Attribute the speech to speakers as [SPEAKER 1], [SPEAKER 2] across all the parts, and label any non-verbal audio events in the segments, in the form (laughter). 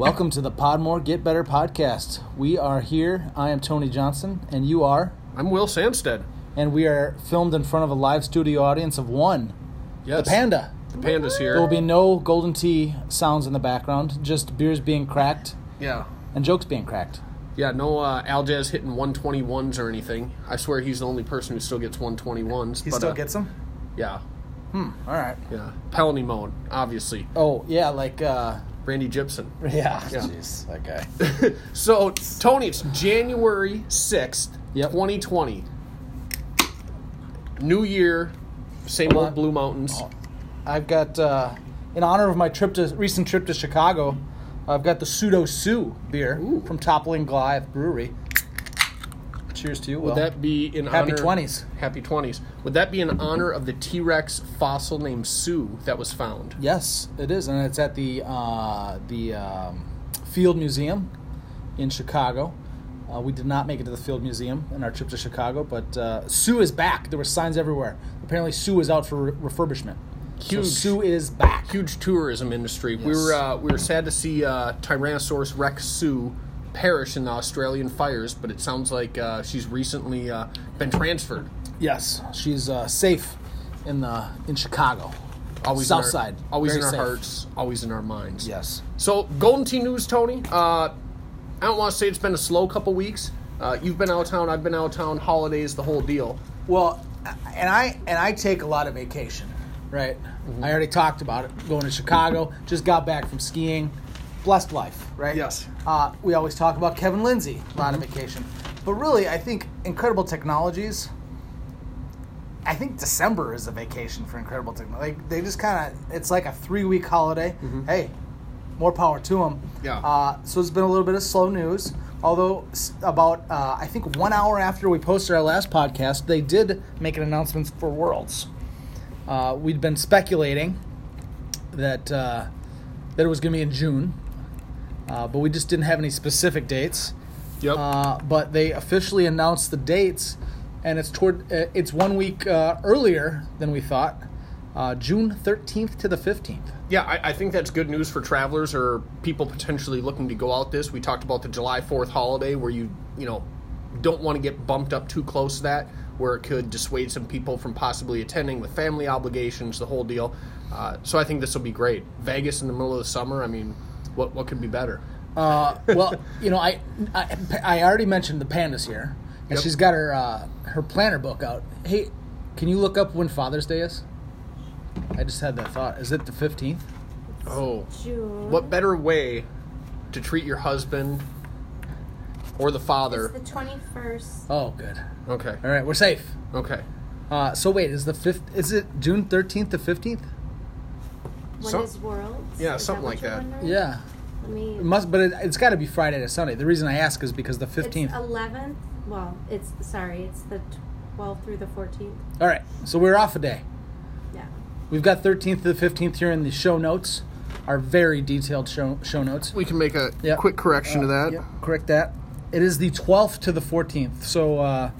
[SPEAKER 1] Welcome to the Podmore Get Better podcast. We are here. I am Tony Johnson, and you are.
[SPEAKER 2] I'm Will Samstead.
[SPEAKER 1] And we are filmed in front of a live studio audience of one.
[SPEAKER 2] Yes.
[SPEAKER 1] The Panda.
[SPEAKER 2] The Panda's here.
[SPEAKER 1] There will be no Golden Tee sounds in the background, just beers being cracked
[SPEAKER 2] yeah.
[SPEAKER 1] and jokes being cracked.
[SPEAKER 2] Yeah, no uh, Aljaz hitting 121s or anything. I swear he's the only person who still gets 121s.
[SPEAKER 1] He
[SPEAKER 2] but,
[SPEAKER 1] still
[SPEAKER 2] uh,
[SPEAKER 1] gets them?
[SPEAKER 2] Yeah,
[SPEAKER 1] Hmm, all right.
[SPEAKER 2] yeah. Pelony mode, obviously.
[SPEAKER 1] Oh, yeah, like, uh,
[SPEAKER 2] Randy Gibson. (laughs)
[SPEAKER 1] yeah.
[SPEAKER 2] Yeah.
[SPEAKER 1] Jeez, that guy. (laughs)
[SPEAKER 2] So, Tony, it's January 6th,
[SPEAKER 1] Yep.
[SPEAKER 2] 2020. New year, same old. Blue Mountains.
[SPEAKER 1] I've got, uh, in honor of my trip to recent trip to Chicago, I've got the Pseudo Sue beer
[SPEAKER 2] Ooh.
[SPEAKER 1] from Toppling Goliath Brewery. Cheers to you.
[SPEAKER 2] Would that be in
[SPEAKER 1] Happy 20s.
[SPEAKER 2] Happy 20s. Would that be in honor of the T Rex fossil named Sue that was found?
[SPEAKER 1] Yes, it is, and it's at the uh, the um, Field Museum in Chicago. Uh, we did not make it to the Field Museum in our trip to Chicago, but uh, Sue is back. There were signs everywhere. Apparently, Sue is out for re- refurbishment. So
[SPEAKER 2] Huge.
[SPEAKER 1] Sue is back.
[SPEAKER 2] huge tourism industry. We were uh, we were sad to see uh, Tyrannosaurus Rex Sue perish in the Australian fires, but it sounds like uh, she's recently uh, been transferred.
[SPEAKER 1] Yes, she's uh, safe in the in Chicago.
[SPEAKER 2] Always
[SPEAKER 1] South
[SPEAKER 2] in our,
[SPEAKER 1] side,
[SPEAKER 2] always in our
[SPEAKER 1] safe.
[SPEAKER 2] hearts, always in our minds.
[SPEAKER 1] Yes.
[SPEAKER 2] So Golden Tee News, Tony. Uh, I don't want to say it's been a slow couple weeks. Uh, you've been out of town. I've been out of town. Holidays, the whole deal.
[SPEAKER 1] Well, and I and I take a lot of vacation, right? I already talked about it. Going to Chicago, just got back from skiing. Blessed life, right?
[SPEAKER 2] Yes.
[SPEAKER 1] Uh, we always talk about Kevin Lindsay, a lot of vacation, but really, I think Incredible Technologies. I think December is a vacation for Incredible Technology. Like they just kind of, it's like a three week holiday. Hey, more power to them.
[SPEAKER 2] Yeah.
[SPEAKER 1] Uh, so it's been a little bit of slow news. Although about uh, I think one hour after we posted our last podcast, they did make an announcement for Worlds. Uh, we'd been speculating that uh, that it was going to be in June, uh, but we just didn't have any specific dates.
[SPEAKER 2] Yep.
[SPEAKER 1] Uh, but they officially announced the dates, and it's toward uh, it's one week uh, earlier than we thought, uh, June thirteenth to the fifteenth.
[SPEAKER 2] Yeah, I, I think that's good news for travelers or people potentially looking to go out this. We talked about the July 4th holiday where you, you know, don't want to get bumped up too close to that, where it could dissuade some people from possibly attending with family obligations, the whole deal. Uh, so I think this will be great. Vegas in the middle of the summer, I mean, what, what could be better?
[SPEAKER 1] Uh, well, you know, I, I I already mentioned the pandas here, and
[SPEAKER 2] Yep.
[SPEAKER 1] she's got her uh, her planner book out. Hey, can you look up when Father's Day is? I just had that thought. Is it the fifteenth?
[SPEAKER 2] Oh,
[SPEAKER 3] June.
[SPEAKER 2] what better way to treat your husband or the father?
[SPEAKER 3] It's the 21st.
[SPEAKER 1] Oh, good.
[SPEAKER 2] Okay,
[SPEAKER 1] All right, we're safe.
[SPEAKER 2] okay.
[SPEAKER 1] Uh, so wait, is the fifth? Is it June thirteenth to fifteenth?
[SPEAKER 3] What
[SPEAKER 2] Some-
[SPEAKER 3] is Worlds?
[SPEAKER 2] yeah,
[SPEAKER 3] Is
[SPEAKER 2] something
[SPEAKER 3] what
[SPEAKER 2] like that.
[SPEAKER 3] wondering?
[SPEAKER 1] Yeah,
[SPEAKER 3] Let me.
[SPEAKER 1] it must, but it, it's got to be Friday to Sunday. The reason I ask is because the fifteenth.
[SPEAKER 3] 11th. Well, it's sorry. It's the 12th through the 14th.
[SPEAKER 1] All right, so we're off a day.
[SPEAKER 3] Yeah.
[SPEAKER 1] We've got thirteenth to the fifteenth here in the show notes, our very detailed show show notes.
[SPEAKER 2] We can make a
[SPEAKER 1] Yep.
[SPEAKER 2] quick correction to that.
[SPEAKER 1] Yep, correct that. It is the 12th to the 14th. So uh,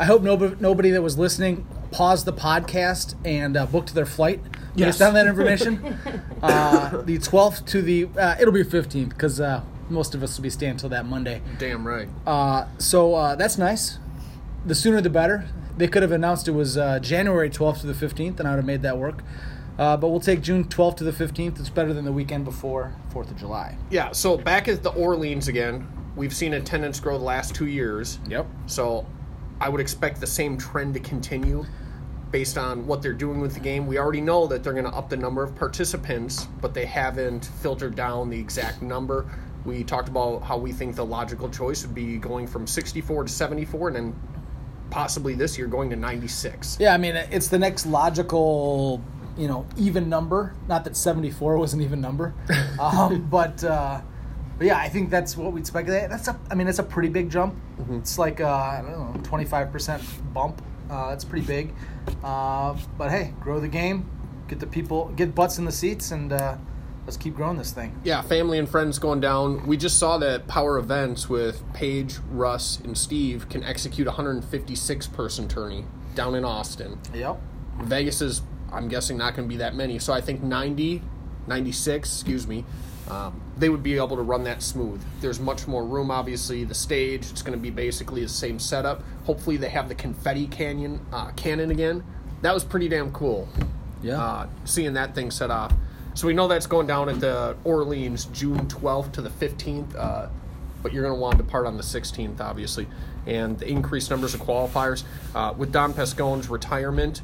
[SPEAKER 1] I hope nobody, nobody that was listening paused the podcast and uh, booked their flight
[SPEAKER 2] Yes.
[SPEAKER 1] based on that information. (laughs) uh, the 12th to the, uh, it'll be 15th because uh, most of us will be staying until that Monday.
[SPEAKER 2] Damn right.
[SPEAKER 1] Uh, so uh, that's nice. The sooner the better. They could have announced it was uh, January 12th to the 15th, and I would have made that work. Uh, but we'll take June 12th to the 15th. It's better than the weekend before 4th of July.
[SPEAKER 2] Yeah, so back at the Orleans again, we've seen attendance grow the last two years.
[SPEAKER 1] Yep.
[SPEAKER 2] So I would expect the same trend to continue based on what they're doing with the game. We already know that they're going to up the number of participants, but they haven't filtered down the exact number. We talked about how we think the logical choice would be going from 64 to 74 and then possibly this year going to 96.
[SPEAKER 1] Yeah, I mean, it's the next logical, you know, even number. Not that 74 was an even number. (laughs) um, but, uh, but yeah, I think that's what we'd speculate. That's a, I mean, it's a pretty big jump. It's like, uh, I don't know, 25% bump. Uh, that's pretty big. Uh, but hey, grow the game, get the people, get butts in the seats, and uh, let's keep growing this thing.
[SPEAKER 2] Yeah, family and friends going down. We just saw that Power Events with Paige, Russ, and Steve can execute 156 person tourney down in Austin.
[SPEAKER 1] Yep.
[SPEAKER 2] Vegas is, I'm guessing, not going to be that many. So I think 90, 96, excuse me, um, they would be able to run that smooth. There's much more room, obviously. The stage, it's going to be basically the same setup. Hopefully, they have the confetti canyon uh, cannon again. That was pretty damn cool.
[SPEAKER 1] Yeah.
[SPEAKER 2] Uh, seeing that thing set off. So we know that's going down at the Orleans June 12th to the 15th. Uh, but you're going to want to depart on the 16th, obviously. And the increased numbers of qualifiers. Uh, with Don Pescone's retirement,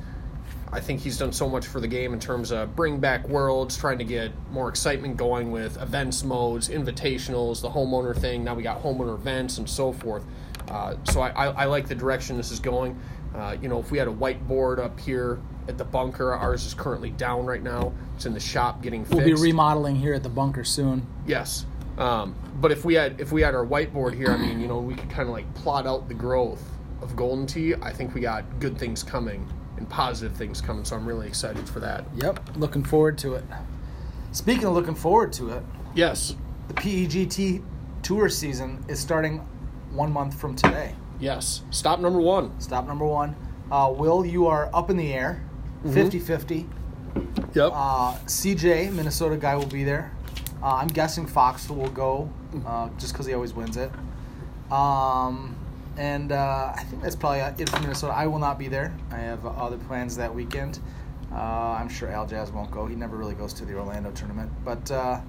[SPEAKER 2] I think he's done so much for the game in terms of bring back worlds, trying to get more excitement going with events modes, invitationals, the homeowner thing. Now we got homeowner events and so forth. Uh, so I, I, I, like the direction this is going. Uh, you know, if we had a whiteboard up here at the bunker, ours is currently down right now. It's in the shop getting fixed.
[SPEAKER 1] We'll be remodeling here at the bunker soon.
[SPEAKER 2] Yes. Um, but if we had if we had our whiteboard here, I mean, you know, we could kind of like plot out the growth of Golden Tee. I think we got good things coming and positive things coming. So I'm really excited for that.
[SPEAKER 1] Yep, looking forward to it. Speaking of looking forward to it,
[SPEAKER 2] Yes.
[SPEAKER 1] the PEGT tour season is starting one month from today.
[SPEAKER 2] Yes. Stop number one.
[SPEAKER 1] Stop number one. Uh, Will, you are up in the air, 50 50.
[SPEAKER 2] Yep.
[SPEAKER 1] Uh, CJ, Minnesota guy, will be there. Uh, I'm guessing Fox will go uh, just because he always wins it. Um, and uh, I think that's probably it for Minnesota. I will not be there. I have other plans that weekend. Uh, I'm sure Al Jazz won't go. He never really goes to the Orlando tournament. But uh,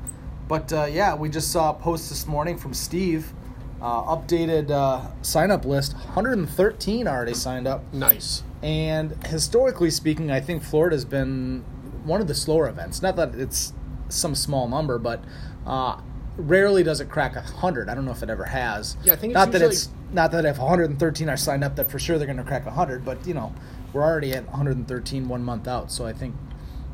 [SPEAKER 1] but uh, yeah, we just saw a post this morning from Steve. Uh, updated uh, sign up list 113 already signed up.
[SPEAKER 2] nice.
[SPEAKER 1] And historically speaking, I think Florida's been one of the slower events. Not that it's some small number, but uh, rarely does it crack hundred. I don't know if it ever has.
[SPEAKER 2] Yeah, I think it's
[SPEAKER 1] not that it's not that if 113 are signed up, that for sure they're going to crack hundred. But you know, we're already at 113 one month out. So I think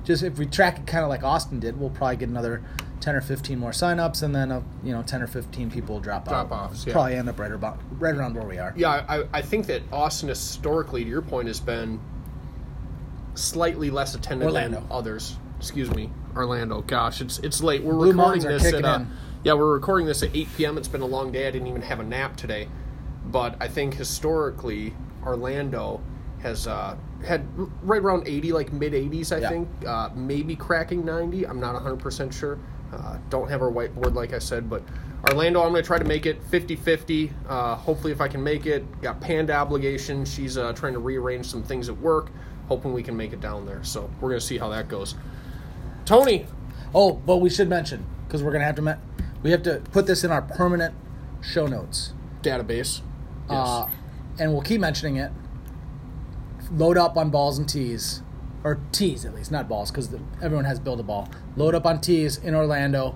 [SPEAKER 1] just if we track it kind of like Austin did, we'll probably get another 10 or 15 more signups, and then uh, you know 10 or 15 people will drop, out.
[SPEAKER 2] Drop-offs, yeah.
[SPEAKER 1] Probably end up right about right around where we are.
[SPEAKER 2] Yeah, I, I think that Austin historically, to your point, has been slightly less attended
[SPEAKER 1] Orlando.
[SPEAKER 2] than others. Excuse me, Orlando. Gosh, it's it's late. We're
[SPEAKER 1] Blue
[SPEAKER 2] recording this at uh, yeah, we're recording this at 8 p.m. It's been a long day. I didn't even have a nap today, but I think historically Orlando has uh, had right around 80, like mid 80s. I
[SPEAKER 1] Yeah.
[SPEAKER 2] think uh, maybe cracking 90. I'm not 100 percent sure. Uh, don't have our whiteboard, like I said, but Orlando, I'm going to try to make it 50 50. Uh, hopefully, if I can make it. Got Panda obligation. She's uh, trying to rearrange some things at work, hoping we can make it down there. So we're going to see how that goes. Tony,
[SPEAKER 1] Oh, but we should mention because we're gonna have to we have to put this in our permanent show notes,
[SPEAKER 2] database. Yes.
[SPEAKER 1] uh, and we'll keep mentioning it. Load up on balls and tees, or tees at least, not balls, because everyone has build a ball. Load up on tees in Orlando.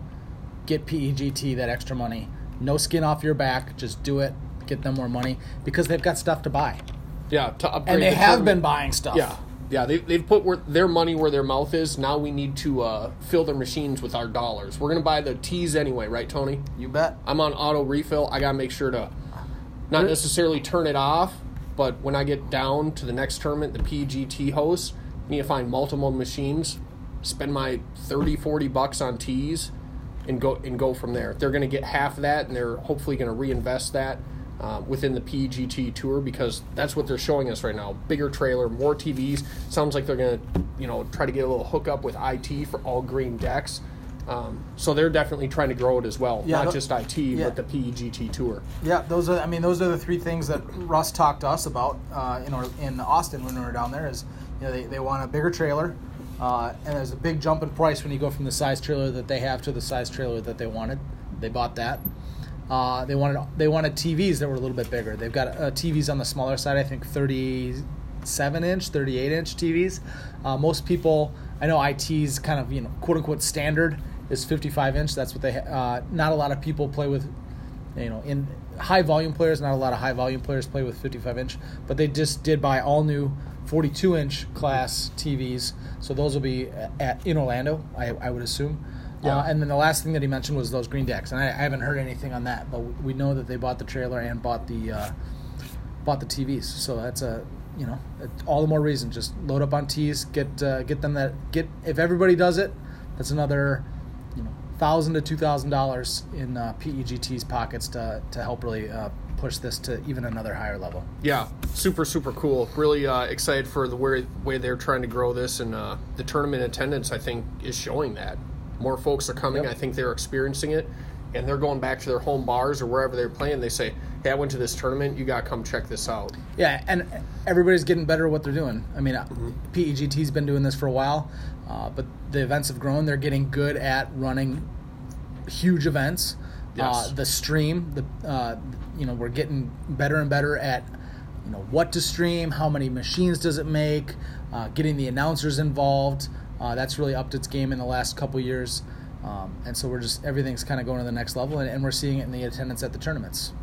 [SPEAKER 1] Get PEGT that extra money. No skin off your back. Just do it. Get them more money because they've got stuff to buy,
[SPEAKER 2] yeah, to upgrade
[SPEAKER 1] and they
[SPEAKER 2] the
[SPEAKER 1] have
[SPEAKER 2] tournament.
[SPEAKER 1] been buying stuff.
[SPEAKER 2] Yeah, yeah. They, they've put where, their money where their mouth is. Now we need to uh, fill their machines with our dollars. We're gonna buy the tees anyway, right, Tony?
[SPEAKER 1] you bet.
[SPEAKER 2] I'm on auto refill. I gotta make sure to not necessarily turn it off, but when I get down to the next tournament, the PGT host, I need to find multiple machines, spend my 30, 40 bucks on tees, and go and go from there. They're gonna get half of that, and they're hopefully gonna reinvest that. Uh, within the PGT tour because that's what they're showing us right now. Bigger trailer, more TVs. Sounds like they're gonna, you know, try to get a little hookup with IT for all green decks. Um, so they're definitely trying to grow it as well,
[SPEAKER 1] Yeah,
[SPEAKER 2] not
[SPEAKER 1] tho-
[SPEAKER 2] just IT,
[SPEAKER 1] yeah.
[SPEAKER 2] but the PEGT tour.
[SPEAKER 1] Yeah, those are. I mean, those are the three things that Russ talked to us about uh, in or, in Austin when we were down there. Is you know they, they want a bigger trailer, uh, and there's a big jump in price when you go from the size trailer that they have to the size trailer that they wanted. They bought that. Uh, they wanted they wanted TVs that were a little bit bigger. They've got uh, TVs on the smaller side. I think 37 inch, 38 inch TVs. Uh, most people, I know IT's kind of you know quote unquote standard is 55 inch. That's what they. Uh, not a lot of people play with you know, in high volume players, not a lot of high volume players play with 55 inch, but they just did buy all new 42 inch class TVs. So those will be at in Orlando, I, I would assume.
[SPEAKER 2] Yeah.
[SPEAKER 1] Uh, and then the last thing that he mentioned was those green decks, and I, I haven't heard anything on that, but we know that they bought the trailer and bought the uh, bought the TVs. So that's a you know all the more reason just load up on tees, get uh, get them that get if everybody does it, that's another thousand to two thousand dollars in uh, PEGT's pockets to to help really uh, push this to even another higher level.
[SPEAKER 2] Yeah, super super cool. Really uh, excited for the way way they're trying to grow this, and uh, the tournament attendance I think is showing that. More folks are coming.
[SPEAKER 1] Yep.
[SPEAKER 2] I think they're experiencing it, and they're going back to their home bars or wherever they're playing. They say, "Hey, I went to this tournament. You got to come check this out."
[SPEAKER 1] Yeah, and everybody's getting better at what they're doing. I mean, uh PEGT's been doing this for a while, uh, but the events have grown. They're getting good at running huge events.
[SPEAKER 2] Yes.
[SPEAKER 1] Uh, the stream, the uh, you know, we're getting better and better at you know what to stream, how many machines does it make, uh, getting the announcers involved. Uh, that's really upped its game in the last couple years, um, and so we're just everything's kind of going to the next level, and, and we're seeing it in the attendance at the tournaments.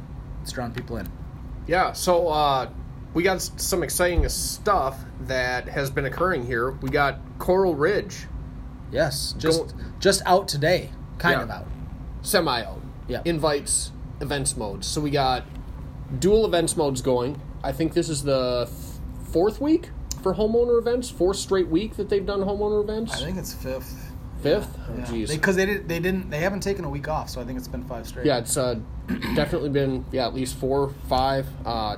[SPEAKER 1] It's drawing people in.
[SPEAKER 2] Yeah, so uh, we got some exciting stuff that has been occurring here. We got Coral Ridge
[SPEAKER 1] Yes, just
[SPEAKER 2] Go-
[SPEAKER 1] just out today, kind
[SPEAKER 2] Yeah.
[SPEAKER 1] of out.
[SPEAKER 2] semi out.
[SPEAKER 1] Yeah.
[SPEAKER 2] Invites events modes. So we got dual events modes going. I think this is the f- fourth week for homeowner events. Fourth straight week that they've done homeowner events.
[SPEAKER 1] I think it's fifth.
[SPEAKER 2] Fifth. Oh, jeez.
[SPEAKER 1] Because they, did, they didn't they haven't taken a week off, so I think it's been five straight.
[SPEAKER 2] Yeah, it's uh, (clears throat) definitely been yeah at least four, five. Uh,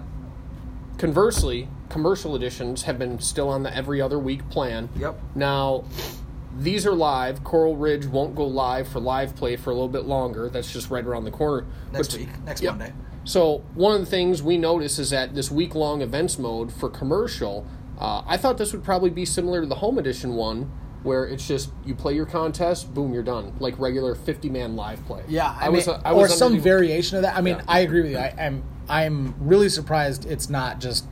[SPEAKER 2] conversely, commercial editions have been still on the every other week plan.
[SPEAKER 1] Yep.
[SPEAKER 2] Now, these are live. Coral Ridge won't go live for live play for a little bit longer. That's just right around the corner.
[SPEAKER 1] Next
[SPEAKER 2] But-
[SPEAKER 1] week, next
[SPEAKER 2] Yep.
[SPEAKER 1] Monday.
[SPEAKER 2] So one of the things we notice is that this week long events mode for commercial, uh, I thought this would probably be similar to the home edition one, where it's just you play your contest, boom, you're done, like regular 50 man live play.
[SPEAKER 1] Yeah, I,
[SPEAKER 2] was,
[SPEAKER 1] mean,
[SPEAKER 2] uh, I
[SPEAKER 1] or
[SPEAKER 2] was
[SPEAKER 1] some
[SPEAKER 2] the-
[SPEAKER 1] variation of that. I mean,
[SPEAKER 2] Yeah.
[SPEAKER 1] I agree with you. I, I'm I'm really surprised it's not just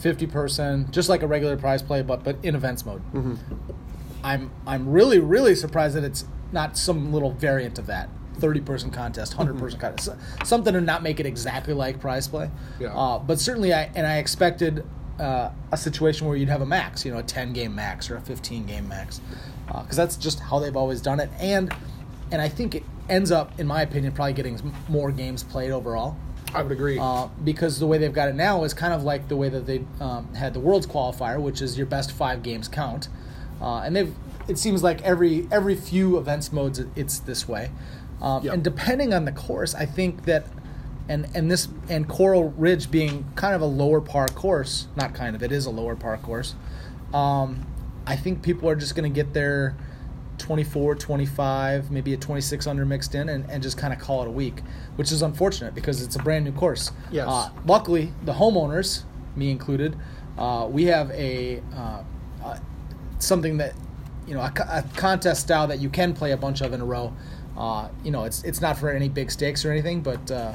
[SPEAKER 1] fifty person, just like a regular prize play, but but in events mode.
[SPEAKER 2] Mm-hmm.
[SPEAKER 1] I'm I'm really really surprised that it's not some little variant of that. 30 person contest, 100 person contest, S- something to not make it exactly like prize play.
[SPEAKER 2] Yeah.
[SPEAKER 1] Uh, but certainly, I and I expected uh, a situation where you'd have a max, you know, a 10 game max or a 15 game max, because that's just how they've always done it. And and I think it ends up, in my opinion, probably getting more games played overall.
[SPEAKER 2] I would agree.
[SPEAKER 1] Uh, because the way they've got it now is kind of like the way that they um, had the Worlds qualifier, which is your best five games count, uh, and they've. It seems like every every few events modes it's this way, um,
[SPEAKER 2] Yep.
[SPEAKER 1] and depending on the course, I think that, and and this and Coral Ridge being kind of a lower par course, not kind of, it is a lower par course. Um, I think people are just going to get their 24, 25, maybe a 26 under mixed in and, and just kind of call it a week, which is unfortunate because it's a brand new course.
[SPEAKER 2] Yes.
[SPEAKER 1] Uh, luckily, the homeowners, me included, uh, we have a uh, uh, something that you know a, a contest style that you can play a bunch of in a row. Uh, you know, it's it's not for any big stakes or anything, but uh,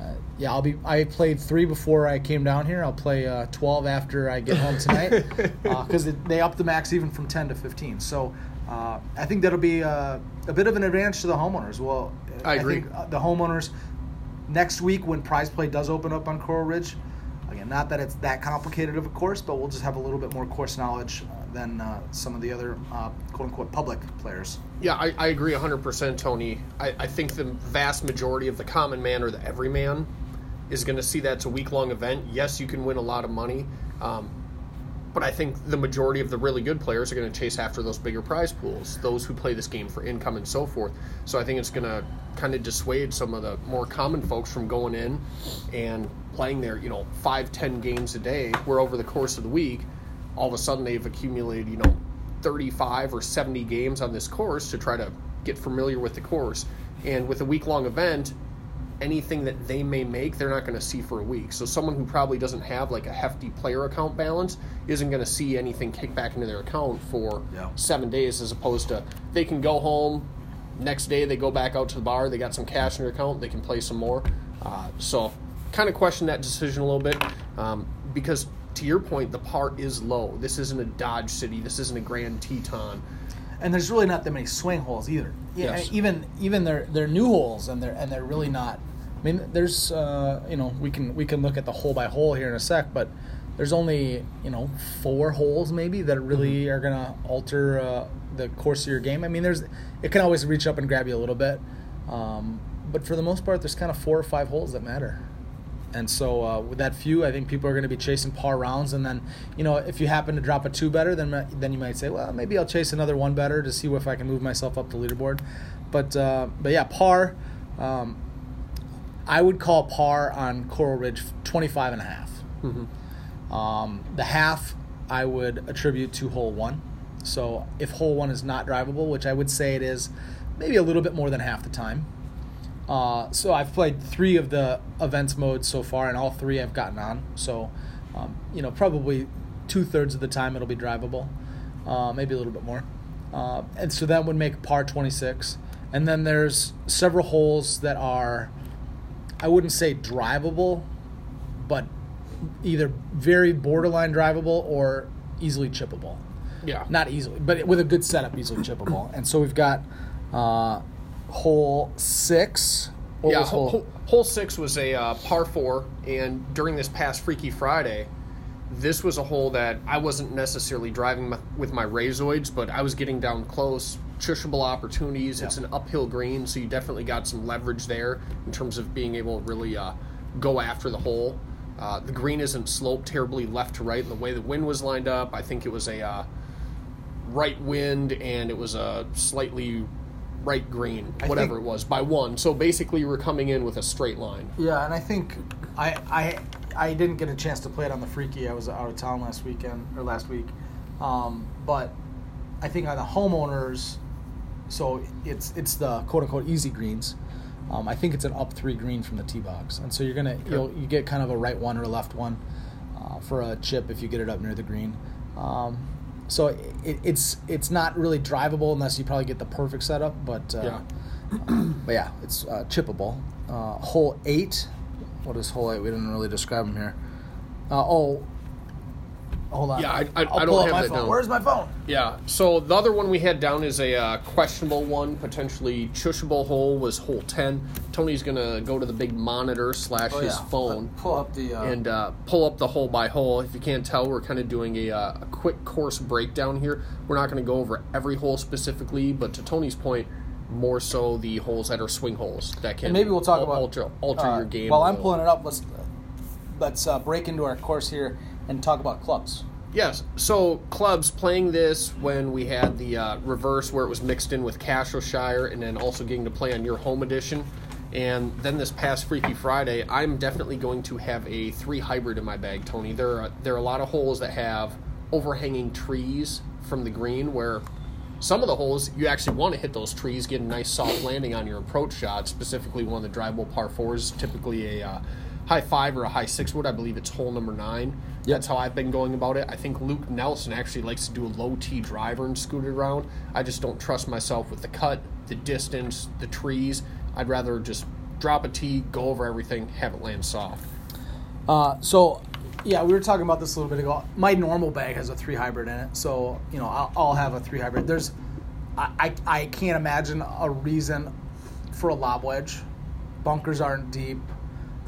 [SPEAKER 1] uh, yeah, I'll be. I played three before I came down here. I'll play uh, twelve after I get home tonight (laughs) because they up the max even from ten to fifteen. So uh, I think that'll be uh, a bit of an advantage to the homeowners. Well,
[SPEAKER 2] I agree.
[SPEAKER 1] think uh, the homeowners next week when prize play does open up on Coral Ridge. Again, not that it's that complicated of a course, but we'll just have a little bit more course knowledge uh, than uh, some of the other uh, quote unquote public players.
[SPEAKER 2] Yeah, I, I agree 100%, Tony. I, I think the vast majority of the common man or the everyman is going to see that's a week long event. Yes, you can win a lot of money, um, but I think the majority of the really good players are going to chase after those bigger prize pools, those who play this game for income and so forth. So I think it's going to kind of dissuade some of the more common folks from going in and playing their, you know, five, ten games a day, where over the course of the week, all of a sudden they've accumulated, you know, 35 or 70 games on this course to try to get familiar with the course. And with a week long event, anything that they may make, they're not going to see for a week. So someone who probably doesn't have like a hefty player account balance isn't going to see anything kick back into their account for
[SPEAKER 1] Yeah.
[SPEAKER 2] seven days, as opposed to they can go home. Next day, they go back out to the bar. They got some cash in their account. They can play some more. Uh, so, kind of question that decision a little bit um, because, to your point, the par is low. This isn't a Dodge City. This isn't a Grand Teton.
[SPEAKER 1] And there's really not that many swing holes either. Yeah,
[SPEAKER 2] Yes.
[SPEAKER 1] even even they're they're new holes and they're and they're really not. I mean, there's uh, you know we can we can look at the hole by hole here in a sec, but there's only you know four holes maybe that really are gonna alter uh, the course of your game. I mean, there's it can always reach up and grab you a little bit, um, but for the most part, there's kind of four or five holes that matter. And so uh, with that few, I think people are going to be chasing par rounds, and then you know if you happen to drop a two better, then then you might say, well, maybe I'll chase another one better to see if I can move myself up the leaderboard. But uh, but yeah, par. Um, I would call par on Coral Ridge 25 and a half. Um, the half I would attribute to hole one. So if hole one is not drivable, which I would say it is, maybe a little bit more than half the time. Uh, so I've played three of the events modes so far, and all three I've gotten on. So, um, you know, probably two thirds of the time it'll be drivable, uh, maybe a little bit more. Uh, and so that would make par 26. And then there's several holes that are, I wouldn't say drivable, but either very borderline drivable or easily chippable.
[SPEAKER 2] Yeah.
[SPEAKER 1] Not easily, but with a good setup, easily chippable. And so we've got uh, hole six. What
[SPEAKER 2] yeah, hole,
[SPEAKER 1] hole-
[SPEAKER 2] hole six was a uh, par four, and during this past Freaky Friday, this was a hole that I wasn't necessarily driving my, with my Razoids, but I was getting down close, chushable opportunities. It's an uphill green, so you definitely got some leverage there in terms of being able to really uh, go after the hole. Uh, the green isn't sloped terribly left to right, and the way the wind was lined up, I think it was a uh, right wind and it was a slightly right green, whatever
[SPEAKER 1] think-
[SPEAKER 2] it was, by one. So basically, you were coming in with a straight line.
[SPEAKER 1] Yeah, and I think I I I didn't get a chance to play it on the Freaky. I was out of town last weekend or last week, um, but I think on the homeowners, so it's it's the quote unquote easy greens. Um, I think it's an up three green from the tee box, and so you're gonna you'll, you get kind of a right one or a left one uh, for a chip if you get it up near the green. Um, so it, it's it's not really drivable unless you probably get the perfect setup, but uh,
[SPEAKER 2] Yeah. (clears throat)
[SPEAKER 1] but yeah, it's uh, chippable. Uh, hole eight. What is hole eight? We didn't really describe them here. Uh, oh, hold on.
[SPEAKER 2] Yeah, I- I-
[SPEAKER 1] I'll
[SPEAKER 2] I don't
[SPEAKER 1] up
[SPEAKER 2] have
[SPEAKER 1] my
[SPEAKER 2] that
[SPEAKER 1] phone.
[SPEAKER 2] down.
[SPEAKER 1] Where's my phone?
[SPEAKER 2] Yeah. So the other one we had down is a uh, questionable one, potentially chushable hole was hole ten. Tony's gonna go to the big monitor slash
[SPEAKER 1] Oh,
[SPEAKER 2] his
[SPEAKER 1] yeah.
[SPEAKER 2] phone
[SPEAKER 1] Let- Pull up the. Uh,
[SPEAKER 2] and uh, pull up the hole by hole. If you can't tell, we're kind of doing a, uh, a quick course breakdown here. We're not going to go over every hole specifically, but to Tony's point, more so the holes that are swing holes that can
[SPEAKER 1] and maybe we'll talk
[SPEAKER 2] al-
[SPEAKER 1] about
[SPEAKER 2] alter, alter
[SPEAKER 1] uh,
[SPEAKER 2] your game.
[SPEAKER 1] While
[SPEAKER 2] a
[SPEAKER 1] I'm
[SPEAKER 2] little.
[SPEAKER 1] pulling it up, let's let's uh, break into our course here and talk about clubs.
[SPEAKER 2] Yes. So clubs playing this when we had the uh, reverse where it was mixed in with Castleshire and then also getting to play on your home edition. And then this past Freaky Friday, I'm definitely going to have a three hybrid in my bag, Tony. There are there are a lot of holes that have overhanging trees from the green where some of the holes you actually want to hit those trees, get a nice soft landing on your approach shot. Specifically, one of the drivable par fours, typically a uh, high five or a high six wood. I believe it's hole number nine. That's how I've been going about it. I think Luke Nelson actually likes to do a low tee driver and scoot it around. I just don't trust myself with the cut, the distance, the trees. I'd rather just drop a tee, go over everything, have it land soft.
[SPEAKER 1] Uh, so, yeah, we were talking about this a little bit ago. My normal bag has a three hybrid in it, so you know I'll, I'll have a three hybrid. There's, I, I I can't imagine a reason for a lob wedge. Bunkers aren't deep.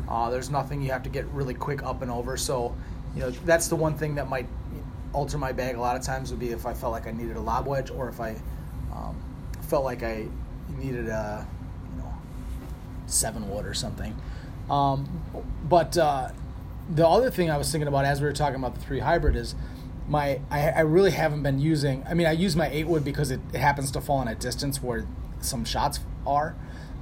[SPEAKER 1] Uh, there's nothing you have to get really quick up and over. So, you know that's the one thing that might alter my bag a lot of times would be if I felt like I needed a lob wedge or if I um, felt like I needed a you know seven wood or something. Um, but uh, the other thing I was thinking about as we were talking about the three hybrid is my I, I really haven't been using. I mean, I use my eight wood because it, it happens to fall in a distance where some shots are.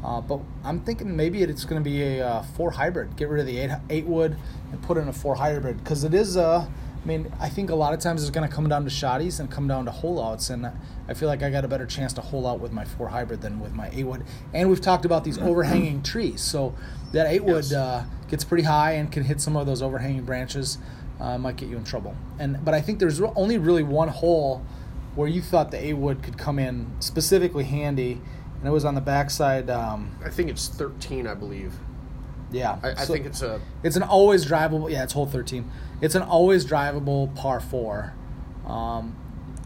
[SPEAKER 1] Uh, but I'm thinking maybe it's going to be a uh, four hybrid. Get rid of the eight eight wood and put in a four hybrid because it is Uh, I mean, I think a lot of times it's going to come down to shotties and come down to hole outs, and I feel like I got a better chance to hole out with my four hybrid than with my eight wood. And we've talked about these overhanging trees, so that eight wood
[SPEAKER 2] Yes.
[SPEAKER 1] uh, gets pretty high and can hit some of those overhanging branches, uh, might get you in trouble. And but I think there's only really one hole where you thought the eight wood could come in specifically handy, and it was on the backside. Um,
[SPEAKER 2] I think it's 13, I believe.
[SPEAKER 1] yeah,
[SPEAKER 2] I, I
[SPEAKER 1] So-
[SPEAKER 2] think it's a
[SPEAKER 1] it's an always drivable. Yeah, it's hole thirteen. It's an always drivable par four. Um,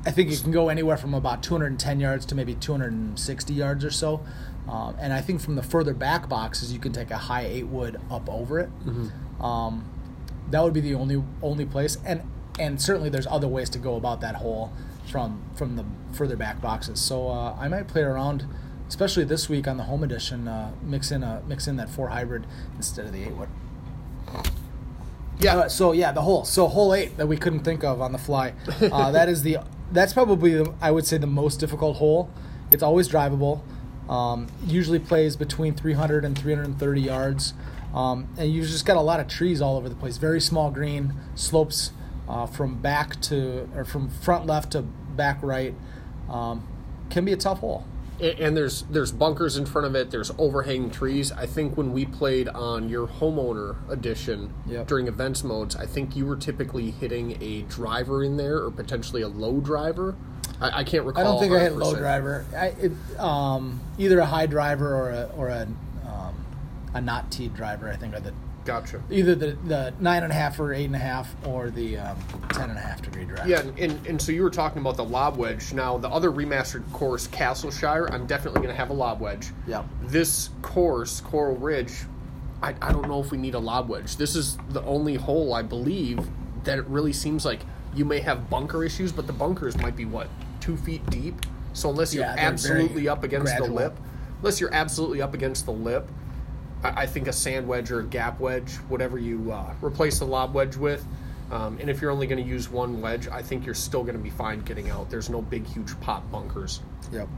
[SPEAKER 1] I think you can go anywhere from about 210 yards to maybe 260 yards or so. Um, and I think from the further back boxes, you can take a high eight wood up over it. Um, that would be the only only place. And and certainly there's other ways to go about that hole from from the further back boxes. So uh, I might play around, especially this week on the home edition. Uh, mix in a mix in that four hybrid instead of the eight wood.
[SPEAKER 2] yeah.
[SPEAKER 1] Uh, so yeah, the hole. So hole eight that we couldn't think of on the fly. (laughs) Uh, that is the. That's probably the, I would say the most difficult hole. It's always drivable. Um, usually plays between 300 and 330 yards, um, and you've just got a lot of trees all over the place. Very small green slopes uh, from back to or from front left to back right. Um, can be a tough hole.
[SPEAKER 2] And there's there's bunkers in front of it. There's overhanging trees. I think when we played on your homeowner edition
[SPEAKER 1] Yep.
[SPEAKER 2] during events modes, I think you were typically hitting a driver in there or potentially a low driver. I, I can't recall.
[SPEAKER 1] I don't think I hit
[SPEAKER 2] 100%.
[SPEAKER 1] low driver. I, it, um, either a high driver or a or a um, a not teed driver. I think are the
[SPEAKER 2] Gotcha.
[SPEAKER 1] either the, the nine and a half or eight and a half or the um, ten and a half degree driver.
[SPEAKER 2] Yeah, and, and, so you were talking about the lob wedge. Now, the other remastered course, Castleshire, I'm definitely going to have a lob wedge.
[SPEAKER 1] Yep.
[SPEAKER 2] This course, Coral Ridge, I, I don't know if we need a lob wedge. This is the only hole, I believe, that it really seems like you may have bunker issues, but the bunkers might be, what, two feet deep? So unless you're
[SPEAKER 1] Yeah,
[SPEAKER 2] absolutely up against
[SPEAKER 1] gradual.
[SPEAKER 2] the lip, unless you're absolutely up against the lip, I, I think a sand wedge or a gap wedge, whatever you uh, replace the lob wedge with. Um, and if you're only going to use one wedge, I think you're still going to be fine getting out. There's no big, huge pop bunkers.
[SPEAKER 1] Yep.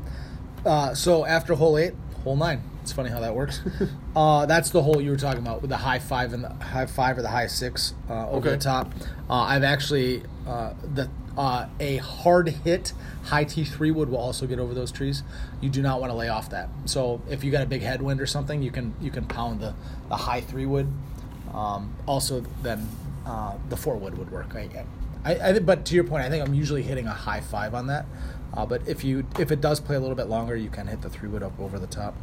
[SPEAKER 1] Uh, so after hole eight, hole nine. It's funny how that works. (laughs) uh, that's the hole you were talking about with the high five and the high five or the high six uh, over
[SPEAKER 2] Okay.
[SPEAKER 1] the top. Uh, I've actually uh, the uh, a hard hit high T three wood will also get over those trees. You do not want to lay off that. So if you got a big headwind or something, you can you can pound the the high three wood. Um, also, then uh, the four wood would work. I, I, I, but to your point, I think I'm usually hitting a high five on that. Uh, but if you if it does play a little bit longer, you can hit the three wood up over the top.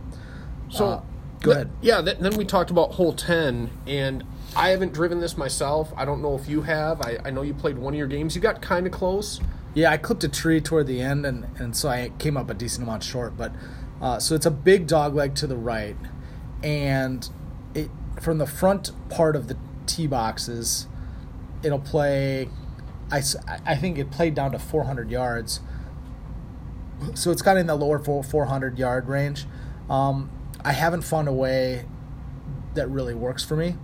[SPEAKER 2] So
[SPEAKER 1] Uh, go
[SPEAKER 2] th-
[SPEAKER 1] ahead.
[SPEAKER 2] Yeah, th- then we talked about hole 10, and I haven't driven this myself. I don't know if you have. I, I know you played one of your games. You got kind of close.
[SPEAKER 1] Yeah, I clipped a tree toward the end, and, and so I came up a decent amount short. But uh, so it's a big dog leg to the right, and it from the front part of the tee boxes, it'll play. I, I think it played down to 400 yards, so it's kind of in the lower 400 yard range. Um, I haven't found a way that really works for me.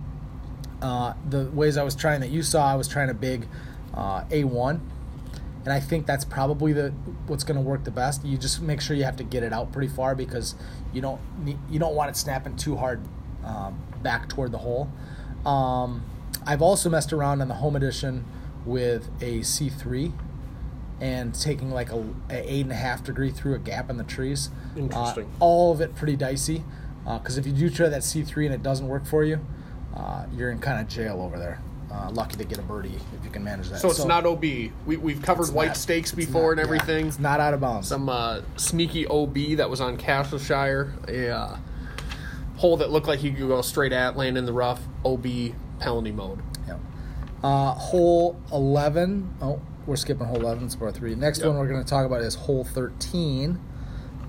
[SPEAKER 1] Uh, the ways I was trying that you saw, I was trying a big uh, A1, and I think that's probably the what's going to work the best. You just make sure you have to get it out pretty far because you don't need, you don't want it snapping too hard um, back toward the hole. Um, I've also messed around on the home edition with a C3 and taking like a, a eight and a half degree through a gap in the trees.
[SPEAKER 2] Interesting.
[SPEAKER 1] Uh, all of it pretty dicey because if you do try that C3 and it doesn't work for you, uh, you're in kind of jail over there. Uh, lucky to get a birdie if you can manage that.
[SPEAKER 2] So it's not OB. We, we've covered white
[SPEAKER 1] not-
[SPEAKER 2] stakes before
[SPEAKER 1] not-
[SPEAKER 2] and
[SPEAKER 1] yeah,
[SPEAKER 2] everything.
[SPEAKER 1] it's not out of bounds.
[SPEAKER 2] Some uh, sneaky OB that was on Castleshire. A uh, hole that looked like you could go straight at, land in the rough. OB penalty mode.
[SPEAKER 1] Yeah. Uh, hole 11. Oh, we're skipping hole 11. It's par three. Next
[SPEAKER 2] Yep.
[SPEAKER 1] one we're going to talk about is hole 13,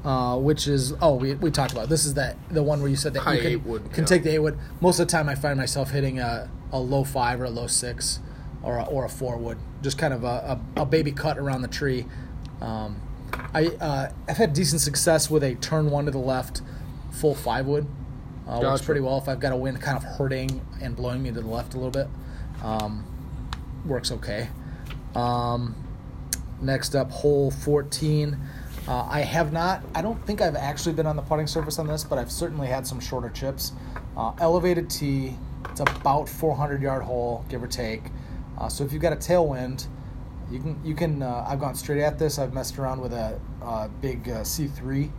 [SPEAKER 1] uh, which is oh we, we talked about it. this is that the one where you said that
[SPEAKER 2] High
[SPEAKER 1] you can,
[SPEAKER 2] eight wood,
[SPEAKER 1] can
[SPEAKER 2] yeah.
[SPEAKER 1] take the eight wood. Most of the time, I find myself hitting a, a low five or a low six or a, or a four wood, just kind of a, a, a baby cut around the tree. Um, I uh, I've had decent success with a turn one to the left, full five wood. Uh, Works pretty well if I've got a wind kind of hurting and blowing me to the left a little bit. Um, works okay. Um, next up, hole 14. Uh, I have not, I don't think I've actually been on the putting surface on this, but I've certainly had some shorter chips. Uh, elevated tee, it's about 400 yard hole, give or take. Uh, so if you've got a tailwind, you can, you can. Uh, I've gone straight at this. I've messed around with a, uh big uh, C3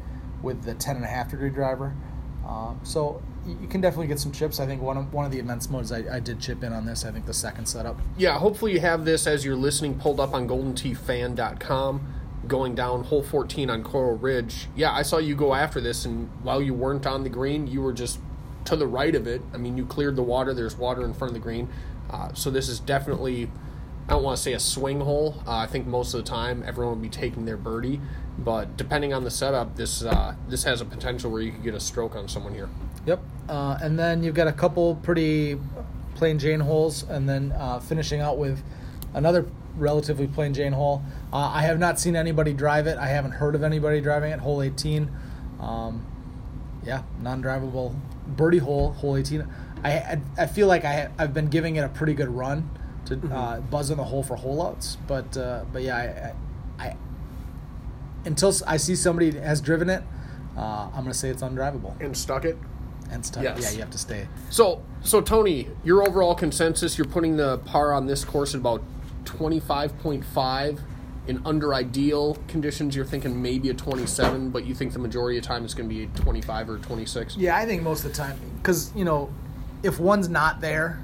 [SPEAKER 1] with the 10 and a half degree driver. So you you can definitely get some chips. I think one of one of the events modes I, I did chip in on this. I think the second setup.
[SPEAKER 2] Yeah, hopefully you have this as you're listening pulled up on GoldenTeeFan.com, going down hole 14 on Coral Ridge. Yeah, I saw you go after this, and while you weren't on the green, you were just to the right of it. I mean, you cleared the water. There's water in front of the green. Uh, so this is definitely, I don't want to say a swing hole. Uh, I think most of the time everyone will be taking their birdie. But depending on the setup, this uh, this has a potential where you could get a stroke on someone here.
[SPEAKER 1] Yep. Uh, and then you've got a couple pretty plain Jane holes, and then uh, finishing out with another relatively plain Jane hole. Uh, I have not seen anybody drive it. I haven't heard of anybody driving it. Hole 18. Um, yeah, non-drivable birdie hole. Hole 18. I I, I feel like I I've been giving it a pretty good run to uh, buzz in the hole for hole outs, but uh, but yeah, I, I, I until I see somebody has driven it, uh, I'm gonna say it's undrivable
[SPEAKER 2] And stuck it.
[SPEAKER 1] and stuck.
[SPEAKER 2] Yes.
[SPEAKER 1] Yeah, you have to stay.
[SPEAKER 2] So, so Tony, your overall consensus, you're putting the par on this course at about 25.5. in under ideal conditions, you're thinking maybe a 27, but you think the majority of the time it's going to be a 25 or 26.
[SPEAKER 1] Yeah, I think most of the time, because you know, if one's not there,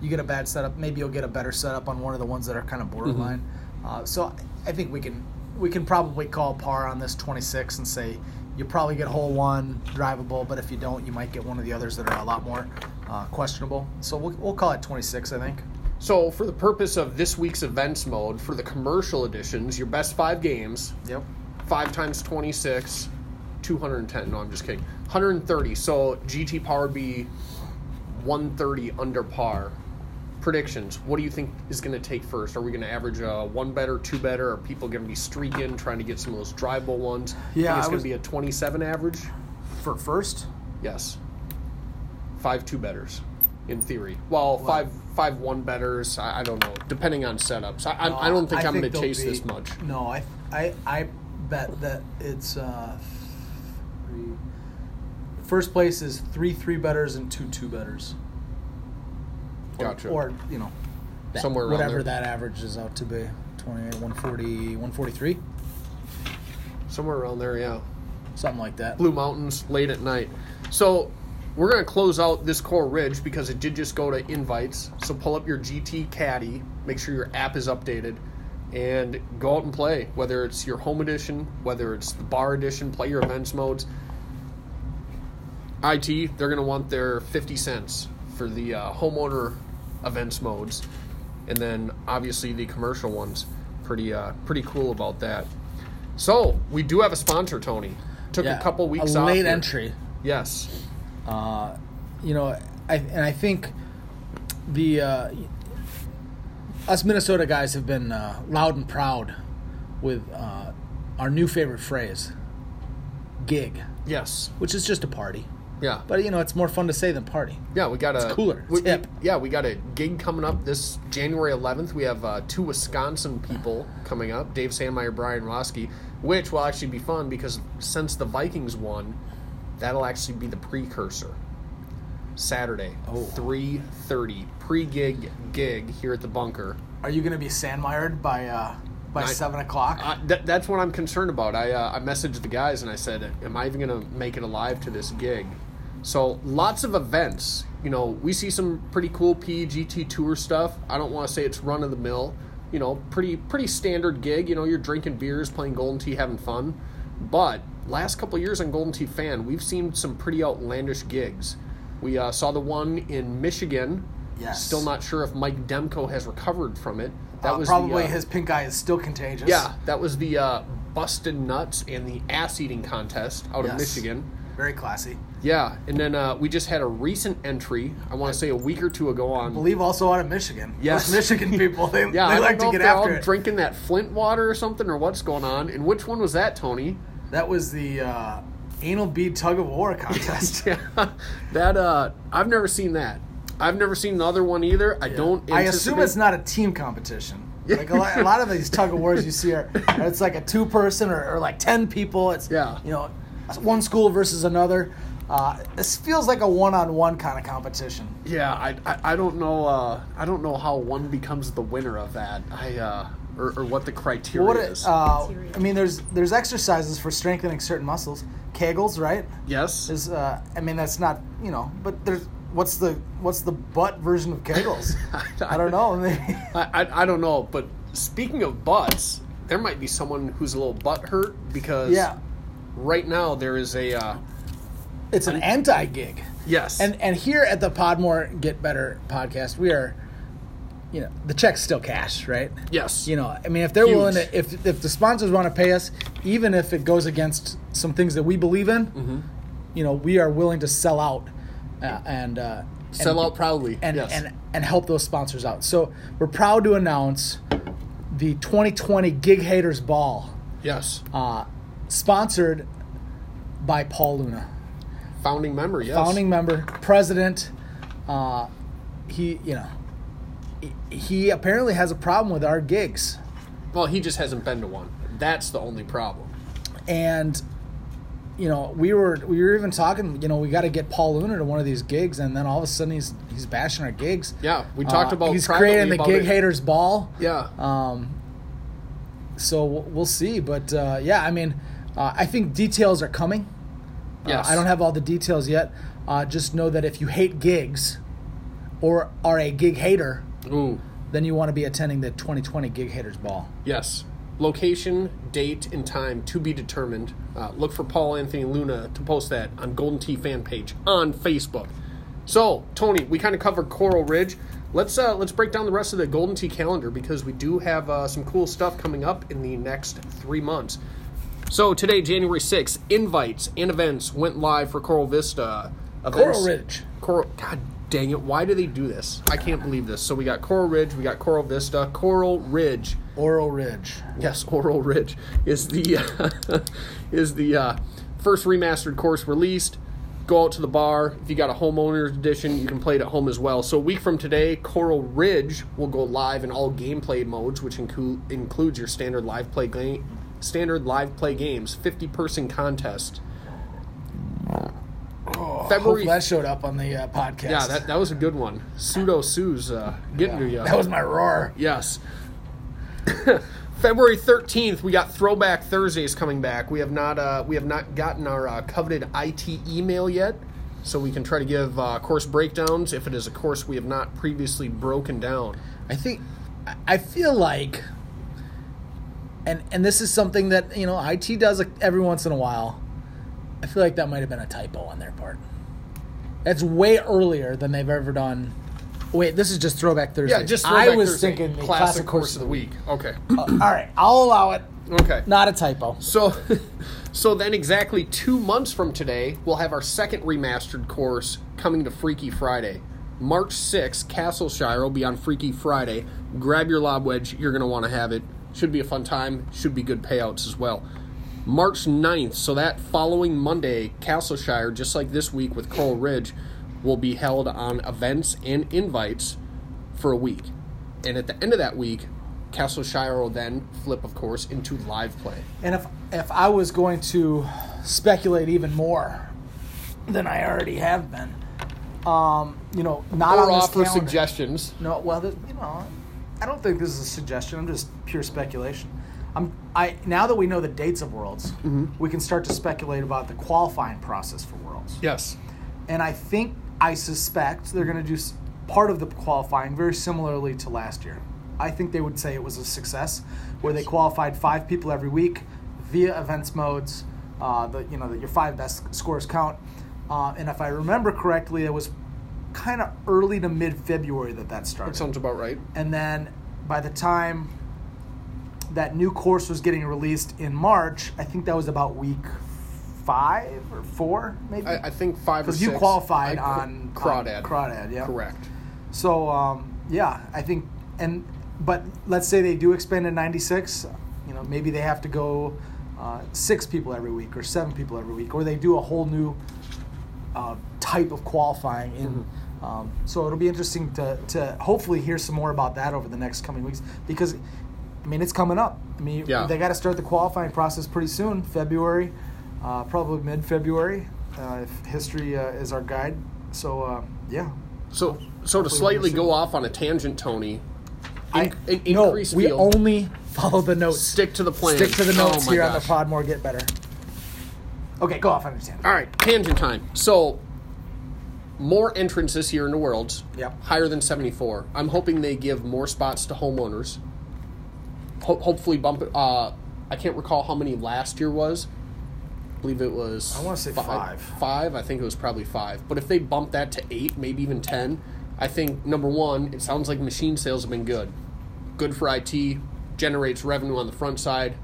[SPEAKER 1] you get a bad setup. Maybe you'll get a better setup on one of the ones that are kind of borderline. Uh, so I think we can we can probably call par on this 26 and say you probably get hole one drivable, but if you don't, you might get one of the others that are a lot more uh, questionable. So we'll, we'll call it 26, I think.
[SPEAKER 2] So, for the purpose of this week's events mode, for the commercial editions, your best five games,
[SPEAKER 1] Yep.
[SPEAKER 2] five times 26, 210. No, I'm just kidding. 130. So, GT Power be 130 under par. Predictions. What do you think is going to take first? Are we going to average a one better, two better? Are people going to be streaking, trying to get some of those drivable ones?
[SPEAKER 1] Yeah,
[SPEAKER 2] Think it's going to be a 27 average?
[SPEAKER 1] For first,
[SPEAKER 2] Yes. Five two betters, in theory. Well, five five one betters. I, I don't know, depending on setups. I, I, I don't think I am going to chase
[SPEAKER 1] be-
[SPEAKER 2] this much.
[SPEAKER 1] No, I, I, I bet that it's uh, three. First place is three three betters and two two betters. Or,
[SPEAKER 2] Gotcha.
[SPEAKER 1] Or you know, that-
[SPEAKER 2] Somewhere around
[SPEAKER 1] whatever that averages out to be. 28, 140, 143,
[SPEAKER 2] Somewhere around there, yeah.
[SPEAKER 1] something like that.
[SPEAKER 2] Blue Mountains late at night. So we're going to close out this Coral Ridge because it did just go to invites. So pull up your GT Caddy, make sure your app is updated, and go out and play. Whether it's your home edition, whether it's the bar edition, play your events modes. IT, they're going to want their 50 cents for the uh, homeowner events modes, and then obviously the commercial ones. Pretty, uh, pretty cool about that. So we do have a sponsor, Tony. Took
[SPEAKER 1] Yeah,
[SPEAKER 2] a couple weeks
[SPEAKER 1] a
[SPEAKER 2] off.
[SPEAKER 1] late
[SPEAKER 2] here.
[SPEAKER 1] entry.
[SPEAKER 2] Yes.
[SPEAKER 1] Uh, you know, I and I think the uh, us Minnesota guys have been uh, loud and proud with uh, our new favorite phrase, gig,
[SPEAKER 2] Yes.
[SPEAKER 1] which is just a party.
[SPEAKER 2] Yeah.
[SPEAKER 1] But you know, it's more fun to say than party.
[SPEAKER 2] yeah, we got a
[SPEAKER 1] It's cooler. It's
[SPEAKER 2] we-
[SPEAKER 1] hip.
[SPEAKER 2] yeah, we got a gig coming up this January 11th. We have uh, two Wisconsin people coming up, Dave Sandmeyer, Brian Roski, which will actually be fun because since the Vikings won, that'll actually be the precursor. Saturday,
[SPEAKER 1] Oh.
[SPEAKER 2] 3:30 pre-gig gig here at the bunker.
[SPEAKER 1] Are you going to be sandmired by uh, by
[SPEAKER 2] Nine-
[SPEAKER 1] seven o'clock?
[SPEAKER 2] Uh, that, that's what I'm concerned about. I uh, I messaged the guys and I said, "Am I even going to make it alive to this gig?" So lots of events. You know, we see some pretty cool PGT tour stuff. I don't want to say it's run of the mill. You know, pretty pretty standard gig. You know, you're drinking beers, playing Golden Tee, having fun. But last couple of years on Golden Tee Fan, we've seen some pretty outlandish gigs. We uh, saw the one in Michigan.
[SPEAKER 1] Yes.
[SPEAKER 2] Still not sure if Mike Demko has recovered from it. That
[SPEAKER 1] Uh,
[SPEAKER 2] was the,
[SPEAKER 1] probably
[SPEAKER 2] uh,
[SPEAKER 1] his pink eye is still contagious.
[SPEAKER 2] yeah, that was the uh, busted nuts and the ass eating contest out of Michigan.
[SPEAKER 1] very classy.
[SPEAKER 2] Yeah, and then uh, we just had a recent entry. I want to say a week or two ago on.
[SPEAKER 1] I believe also out of Michigan.
[SPEAKER 2] Yes.
[SPEAKER 1] Those Michigan (laughs) people, they,
[SPEAKER 2] yeah,
[SPEAKER 1] they
[SPEAKER 2] I
[SPEAKER 1] like to get
[SPEAKER 2] they're
[SPEAKER 1] after
[SPEAKER 2] all
[SPEAKER 1] it.
[SPEAKER 2] drinking that Flint water or something, or what's going on. And which one was that, Tony?
[SPEAKER 1] That was the uh, anal bead tug of war contest. (laughs)
[SPEAKER 2] yeah, that uh, I've never seen that. I've never seen the other one either. I don't.
[SPEAKER 1] I assume it's not a team competition. Like a lot, a lot of these tug of wars you see are, (laughs) it's like a two person or, or like ten people. It's
[SPEAKER 2] Yeah.
[SPEAKER 1] you know, one school versus another. Uh, this feels like a one on one kind of competition.
[SPEAKER 2] Yeah, I, I, I don't know. Uh, I don't know how one becomes the winner of that. I uh, or, or what the criteria
[SPEAKER 1] What
[SPEAKER 2] is.
[SPEAKER 1] uh, I mean, there's there's exercises for strengthening certain muscles. Kegels, right?
[SPEAKER 2] yes.
[SPEAKER 1] There's, uh, I mean, that's not you know, but there's what's the what's the butt version of Kegels? (laughs) I don't know. (laughs)
[SPEAKER 2] I, I, I don't know, but speaking of butts, there might be someone who's a little butt hurt because
[SPEAKER 1] yeah,
[SPEAKER 2] right now there is a uh,
[SPEAKER 1] it's an anti gig.
[SPEAKER 2] yes
[SPEAKER 1] And and here at the Podmore Get Better podcast, we are, you know, the check's still cash, right?
[SPEAKER 2] yes
[SPEAKER 1] You know, I mean, if they're
[SPEAKER 2] Huge.
[SPEAKER 1] willing to, if if the sponsors want to pay us, even if it goes against some things that we believe in,
[SPEAKER 2] Mm-hmm.
[SPEAKER 1] you know, we are willing to sell out uh, and uh,
[SPEAKER 2] sell
[SPEAKER 1] and,
[SPEAKER 2] out proudly
[SPEAKER 1] and
[SPEAKER 2] yes
[SPEAKER 1] and and help those sponsors out. So we're proud to announce the 2020 Gig Haters Ball,
[SPEAKER 2] yes
[SPEAKER 1] uh, sponsored by Paul Luna
[SPEAKER 2] founding member yes
[SPEAKER 1] founding member, president. Uh, he, you know, he, apparently has a problem with our gigs,
[SPEAKER 2] well he just hasn't been to one that's the only problem
[SPEAKER 1] and you know, we were we were even talking. You know, we got to get Paul Luna to one of these gigs, and then all of a sudden he's he's bashing our gigs.
[SPEAKER 2] yeah we talked
[SPEAKER 1] Uh,
[SPEAKER 2] about
[SPEAKER 1] he's creating the gig
[SPEAKER 2] it.
[SPEAKER 1] haters ball.
[SPEAKER 2] yeah
[SPEAKER 1] Um, so we'll we'll see. But uh, yeah, I mean, uh, I think details are coming. Uh,
[SPEAKER 2] Yes.
[SPEAKER 1] I don't have all the details yet. Uh, just know that if you hate gigs, or are a gig hater,
[SPEAKER 2] Ooh,
[SPEAKER 1] then you want to be attending the 2020 Gig Haters Ball.
[SPEAKER 2] yes. Location, date, and time to be determined. Uh, look for Paul Anthony Luna to post that on Golden Tee fan page on Facebook. So, Tony, we kind of covered Coral Ridge. Let's uh, let's break down the rest of the Golden Tee calendar because we do have uh, some cool stuff coming up in the next three months. So today, January sixth, invites and events went live for Coral Vista. Events,
[SPEAKER 1] Coral Ridge.
[SPEAKER 2] Coral. God dang it! Why do they do this? I can't believe this. So we got Coral Ridge, we got Coral Vista, Coral Ridge.
[SPEAKER 1] Oral Ridge.
[SPEAKER 2] Yes, Oral Ridge is the (laughs) is the uh, first remastered course released. Go out to the bar. If you got a homeowner's edition, you can play it at home as well. So a week from today, Coral Ridge will go live in all gameplay modes, which include includes your standard live play game, standard live play games, fifty person contest. February.
[SPEAKER 1] Hopefully that showed up on the uh, podcast.
[SPEAKER 2] yeah, that, that was a good one. Pseudo Sue's uh, getting to you.
[SPEAKER 1] That was my roar.
[SPEAKER 2] Yes. (laughs) February thirteenth, we got Throwback Thursdays coming back. We have not uh, we have not gotten our uh, coveted IT email yet, so we can try to give uh, course breakdowns if it is a course we have not previously broken down.
[SPEAKER 1] I think I feel like and and this is something that, you know, IT does every once in a while. I feel like that might have been a typo on their part. That's way earlier than they've ever done. Wait, this is just Throwback Thursday.
[SPEAKER 2] Yeah, just
[SPEAKER 1] I was
[SPEAKER 2] Thursday,
[SPEAKER 1] thinking the
[SPEAKER 2] classic, course of the week. Okay,
[SPEAKER 1] Uh, all right, I'll allow it.
[SPEAKER 2] okay.
[SPEAKER 1] Not a typo.
[SPEAKER 2] So, (laughs) so then exactly two months from today, we'll have our second remastered course coming to Freaky Friday. March 6th, Castleshire will be on Freaky Friday. Grab your lob wedge, you're going to want to have it. Should be a fun time, should be good payouts as well. March 9th, so that following Monday, Castleshire, just like this week with Coral Ridge, will be held on events and invites for a week. And at the end of that week, Castleshire will then flip, of course, into live play.
[SPEAKER 1] And if if I was going to speculate even more than I already have been, um, you know, not
[SPEAKER 2] or
[SPEAKER 1] on this
[SPEAKER 2] offer
[SPEAKER 1] calendar.
[SPEAKER 2] suggestions.
[SPEAKER 1] No, well, you know, I don't think this is a suggestion. I'm just pure speculation. I'm I now that we know the dates of Worlds, we can start to speculate about the qualifying process for Worlds.
[SPEAKER 2] Yes.
[SPEAKER 1] And I think I suspect they're going to do part of the qualifying very similarly to last year. I think they would say it was a success where they qualified five people every week via events modes. Uh, the you know that your five best scores count. Uh, and if I remember correctly, it was kind of early to mid February that that started
[SPEAKER 2] That sounds about right.
[SPEAKER 1] and then by the time that new course was getting released in March, I think that was about week five or four, maybe.
[SPEAKER 2] I, I think five or
[SPEAKER 1] because you qualified
[SPEAKER 2] I-
[SPEAKER 1] on
[SPEAKER 2] Crawdad.
[SPEAKER 1] on Crawdad, yeah.
[SPEAKER 2] Correct.
[SPEAKER 1] So um, yeah, I think, and but let's say they do expand to ninety six. You know, maybe they have to go uh, six people every week or seven people every week, or they do a whole new uh, type of qualifying. In
[SPEAKER 2] Mm-hmm.
[SPEAKER 1] um, so it'll be interesting to to hopefully hear some more about that over the next coming weeks because. I mean, it's coming up. I mean,
[SPEAKER 2] Yeah.
[SPEAKER 1] they got to start the qualifying process pretty soon, February, uh, probably mid February, uh, if history uh, is our guide. So, uh, yeah,
[SPEAKER 2] So, so to slightly go off on a tangent, Tony.
[SPEAKER 1] I,
[SPEAKER 2] in-
[SPEAKER 1] no, we
[SPEAKER 2] field.
[SPEAKER 1] only follow the notes.
[SPEAKER 2] Stick to the plan.
[SPEAKER 1] Stick to the
[SPEAKER 2] Oh
[SPEAKER 1] notes
[SPEAKER 2] my
[SPEAKER 1] here on the
[SPEAKER 2] gosh.
[SPEAKER 1] pod more get better. Okay, go off. I understand.
[SPEAKER 2] All right, tangent time. So, more entrants this year in the Worlds.
[SPEAKER 1] Yep.
[SPEAKER 2] Higher than 74. I'm hoping they give more spots to homeowners. Ho- hopefully, bump it. Uh, I can't recall how many last year was. I believe it was.
[SPEAKER 1] I wanna say five.
[SPEAKER 2] Five. I think it was probably five. But if they bump that to eight, maybe even ten, I think number one, it sounds like machine sales have been good. Good for IT, generates revenue on the front side.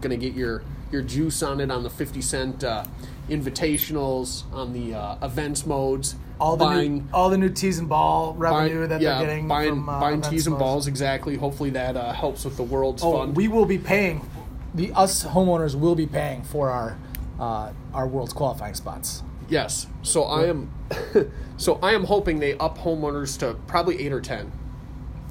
[SPEAKER 2] Going to get your your juice on it on the fifty cent uh, invitationals, on the uh, events modes.
[SPEAKER 1] All the
[SPEAKER 2] buying,
[SPEAKER 1] new, all the new tees and ball revenue
[SPEAKER 2] buying-
[SPEAKER 1] that
[SPEAKER 2] yeah,
[SPEAKER 1] they're getting
[SPEAKER 2] buying,
[SPEAKER 1] from uh,
[SPEAKER 2] buying
[SPEAKER 1] events
[SPEAKER 2] tees and balls exactly. Hopefully that uh, helps with the world's
[SPEAKER 1] Oh,
[SPEAKER 2] fund.
[SPEAKER 1] we will be paying. The us homeowners will be paying for our uh, our world's qualifying spots.
[SPEAKER 2] Yes. So I am (laughs) so I am hoping they up homeowners to probably 8 or 10.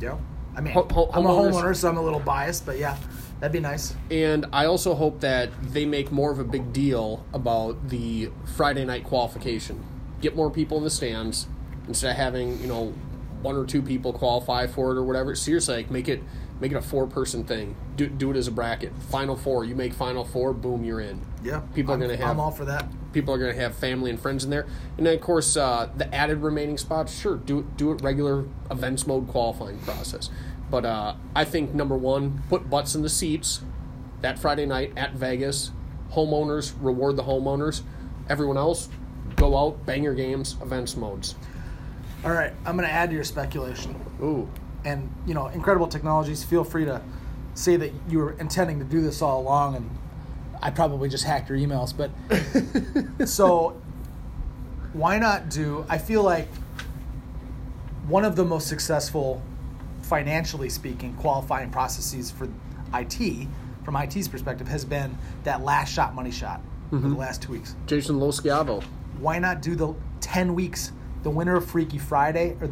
[SPEAKER 1] Yeah. I mean,
[SPEAKER 2] Ho- ho-
[SPEAKER 1] I'm a homeowner, so I'm a little biased, but yeah, that'd be nice.
[SPEAKER 2] And I also hope that they make more of a big deal about the Friday night qualification. Get more people in the stands instead of having, you know, one or two people qualify for it or whatever. Seriously, like make it Make it a four person thing. Do, do it as a bracket. Final four. You make final four. Boom, you're in.
[SPEAKER 1] Yeah,
[SPEAKER 2] People are
[SPEAKER 1] I'm-
[SPEAKER 2] going to have
[SPEAKER 1] I'm all for that.
[SPEAKER 2] people are going to have family and friends in there, and then of course uh, the added remaining spots. Sure, do it do it regular events mode qualifying process. But uh, I think number one, put butts in the seats that Friday night at Vegas. Homeowners reward the homeowners. Everyone else, go out, bang your games, events modes.
[SPEAKER 1] All right, I'm going to add to your speculation.
[SPEAKER 2] Ooh,
[SPEAKER 1] and you know incredible technologies feel free to say that you were intending to do this all along and i probably just hacked your emails but (laughs) so why not do i feel like one of the most successful financially speaking qualifying processes for it from it's perspective has been that last shot money shot mm-hmm. for the last two weeks
[SPEAKER 2] Jason Losciavo.
[SPEAKER 1] Why not do the 10 weeks? The winner of freaky friday or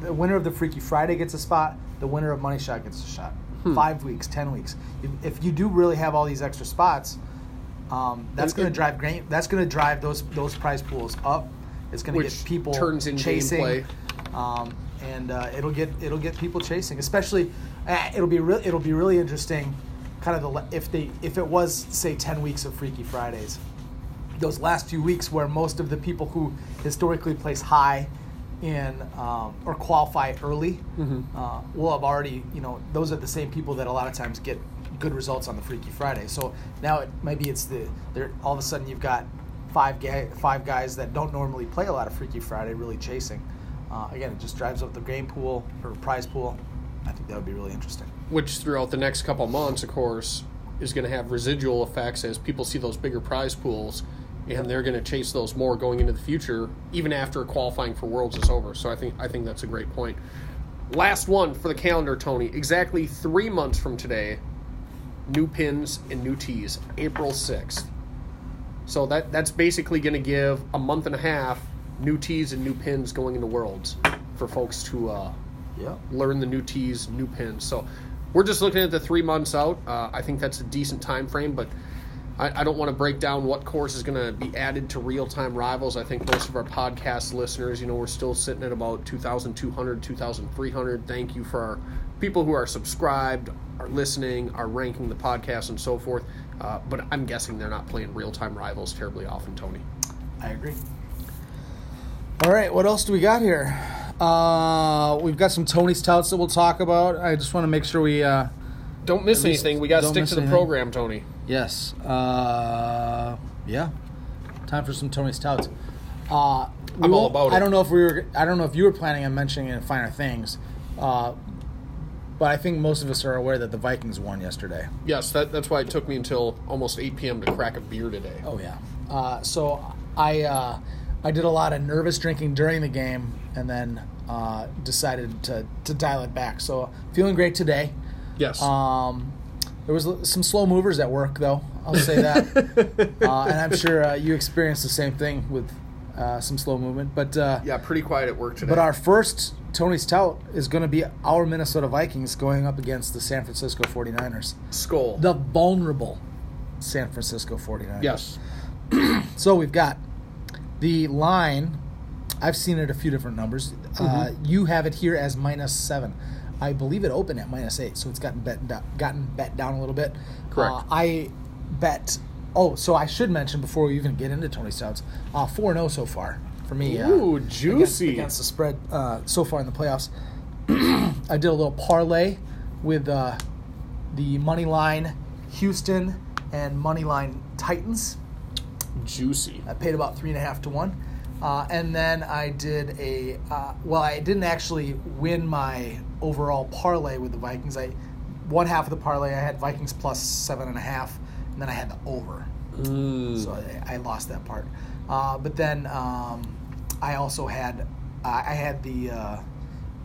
[SPEAKER 1] the winner of the freaky friday gets a spot the winner of money shot gets a shot. Five weeks 10 weeks. If, if you do really have all these extra spots um, that's going to drive great that's going to drive those those prize pools up. It's going to get people
[SPEAKER 2] turns in
[SPEAKER 1] chasing
[SPEAKER 2] gameplay.
[SPEAKER 1] um, and uh, it'll get it'll get people chasing especially uh, it'll be real it'll be really interesting kind of the if they if it was say 10 weeks of freaky fridays those last few weeks where most of the people who historically place high in um, or qualify early uh, will have already you know those are the same people that a lot of times get good results on the Freaky Friday. So now it, maybe it's the there all of a sudden you've got five ga- five guys that don't normally play a lot of Freaky Friday really chasing. Uh, again, it just drives up the game pool or prize pool. I think that would be really interesting.
[SPEAKER 2] which throughout the next couple months, of course, is going to have residual effects as people see those bigger prize pools, and they're going to chase those more going into the future, even after qualifying for Worlds is over. So I think I think that's a great point. Last one for the calendar, Tony. Exactly three months from today, new pins and new tees, April sixth. So that that's basically going to give a month and a half new tees and new pins going into Worlds for folks to uh,
[SPEAKER 1] Yeah.
[SPEAKER 2] learn the new tees, new pins. So we're just looking at the three months out. Uh, I think that's a decent time frame, but I, I don't want to break down what course is going to be added to real time rivals. I think most of our podcast listeners, you know, we're still sitting at about 2,200, 2,300. Thank you for our people who are subscribed, are listening, are ranking the podcast, and so forth. Uh, but I'm guessing they're not playing real time rivals terribly often, Tony.
[SPEAKER 1] I agree. All right, what else do we got here? Uh, we've got some Tony's touts that we'll talk about. I just want to make sure we. Uh,
[SPEAKER 2] Don't miss anything. We got to stick to the
[SPEAKER 1] anything.
[SPEAKER 2] program, Tony.
[SPEAKER 1] yes. Uh, yeah. Time for some Tony's touts. Uh,
[SPEAKER 2] I'm all about
[SPEAKER 1] I don't know if we were. I don't know if you were planning on mentioning it in finer things, uh, but I think most of us are aware that the Vikings won yesterday.
[SPEAKER 2] Yes, that, that's why it took me until almost 8 p.m. to crack a beer today.
[SPEAKER 1] Oh yeah. Uh, so I uh, I did a lot of nervous drinking during the game, and then uh, decided to to dial it back. So feeling great today.
[SPEAKER 2] Yes.
[SPEAKER 1] Um, there was some slow movers at work, though. I'll say that, (laughs) uh, and I'm sure uh, you experienced the same thing with uh, some slow movement. But uh,
[SPEAKER 2] yeah, pretty quiet at work today.
[SPEAKER 1] but our first Tony's tout is going to be our Minnesota Vikings going up against the San Francisco 49ers,
[SPEAKER 2] skull.
[SPEAKER 1] the vulnerable San Francisco 49ers.
[SPEAKER 2] yes. (clears throat)
[SPEAKER 1] So we've got the line. I've seen it a few different numbers. Uh,
[SPEAKER 2] Mm-hmm.
[SPEAKER 1] you have it here as minus seven. I believe it opened at minus eight, so it's gotten bet gotten bet down a little bit.
[SPEAKER 2] Correct.
[SPEAKER 1] Uh, I bet. Oh, so I should mention before we even get into Tony's touts, uh, zero so far for me. uh,
[SPEAKER 2] Ooh,
[SPEAKER 1] against-
[SPEAKER 2] juicy.
[SPEAKER 1] against, the spread uh, so far in the playoffs. (clears throat) I did a little parlay with uh, the money line Houston and money line Titans.
[SPEAKER 2] Juicy.
[SPEAKER 1] I paid about three and a half to one. Uh, and then I did a uh, well. I didn't actually win my overall parlay with the Vikings. I one half of the parlay I had Vikings plus seven and a half, and then I had the over.
[SPEAKER 2] Mm.
[SPEAKER 1] So I, I lost that part. Uh, but then um, I also had uh, I had the uh,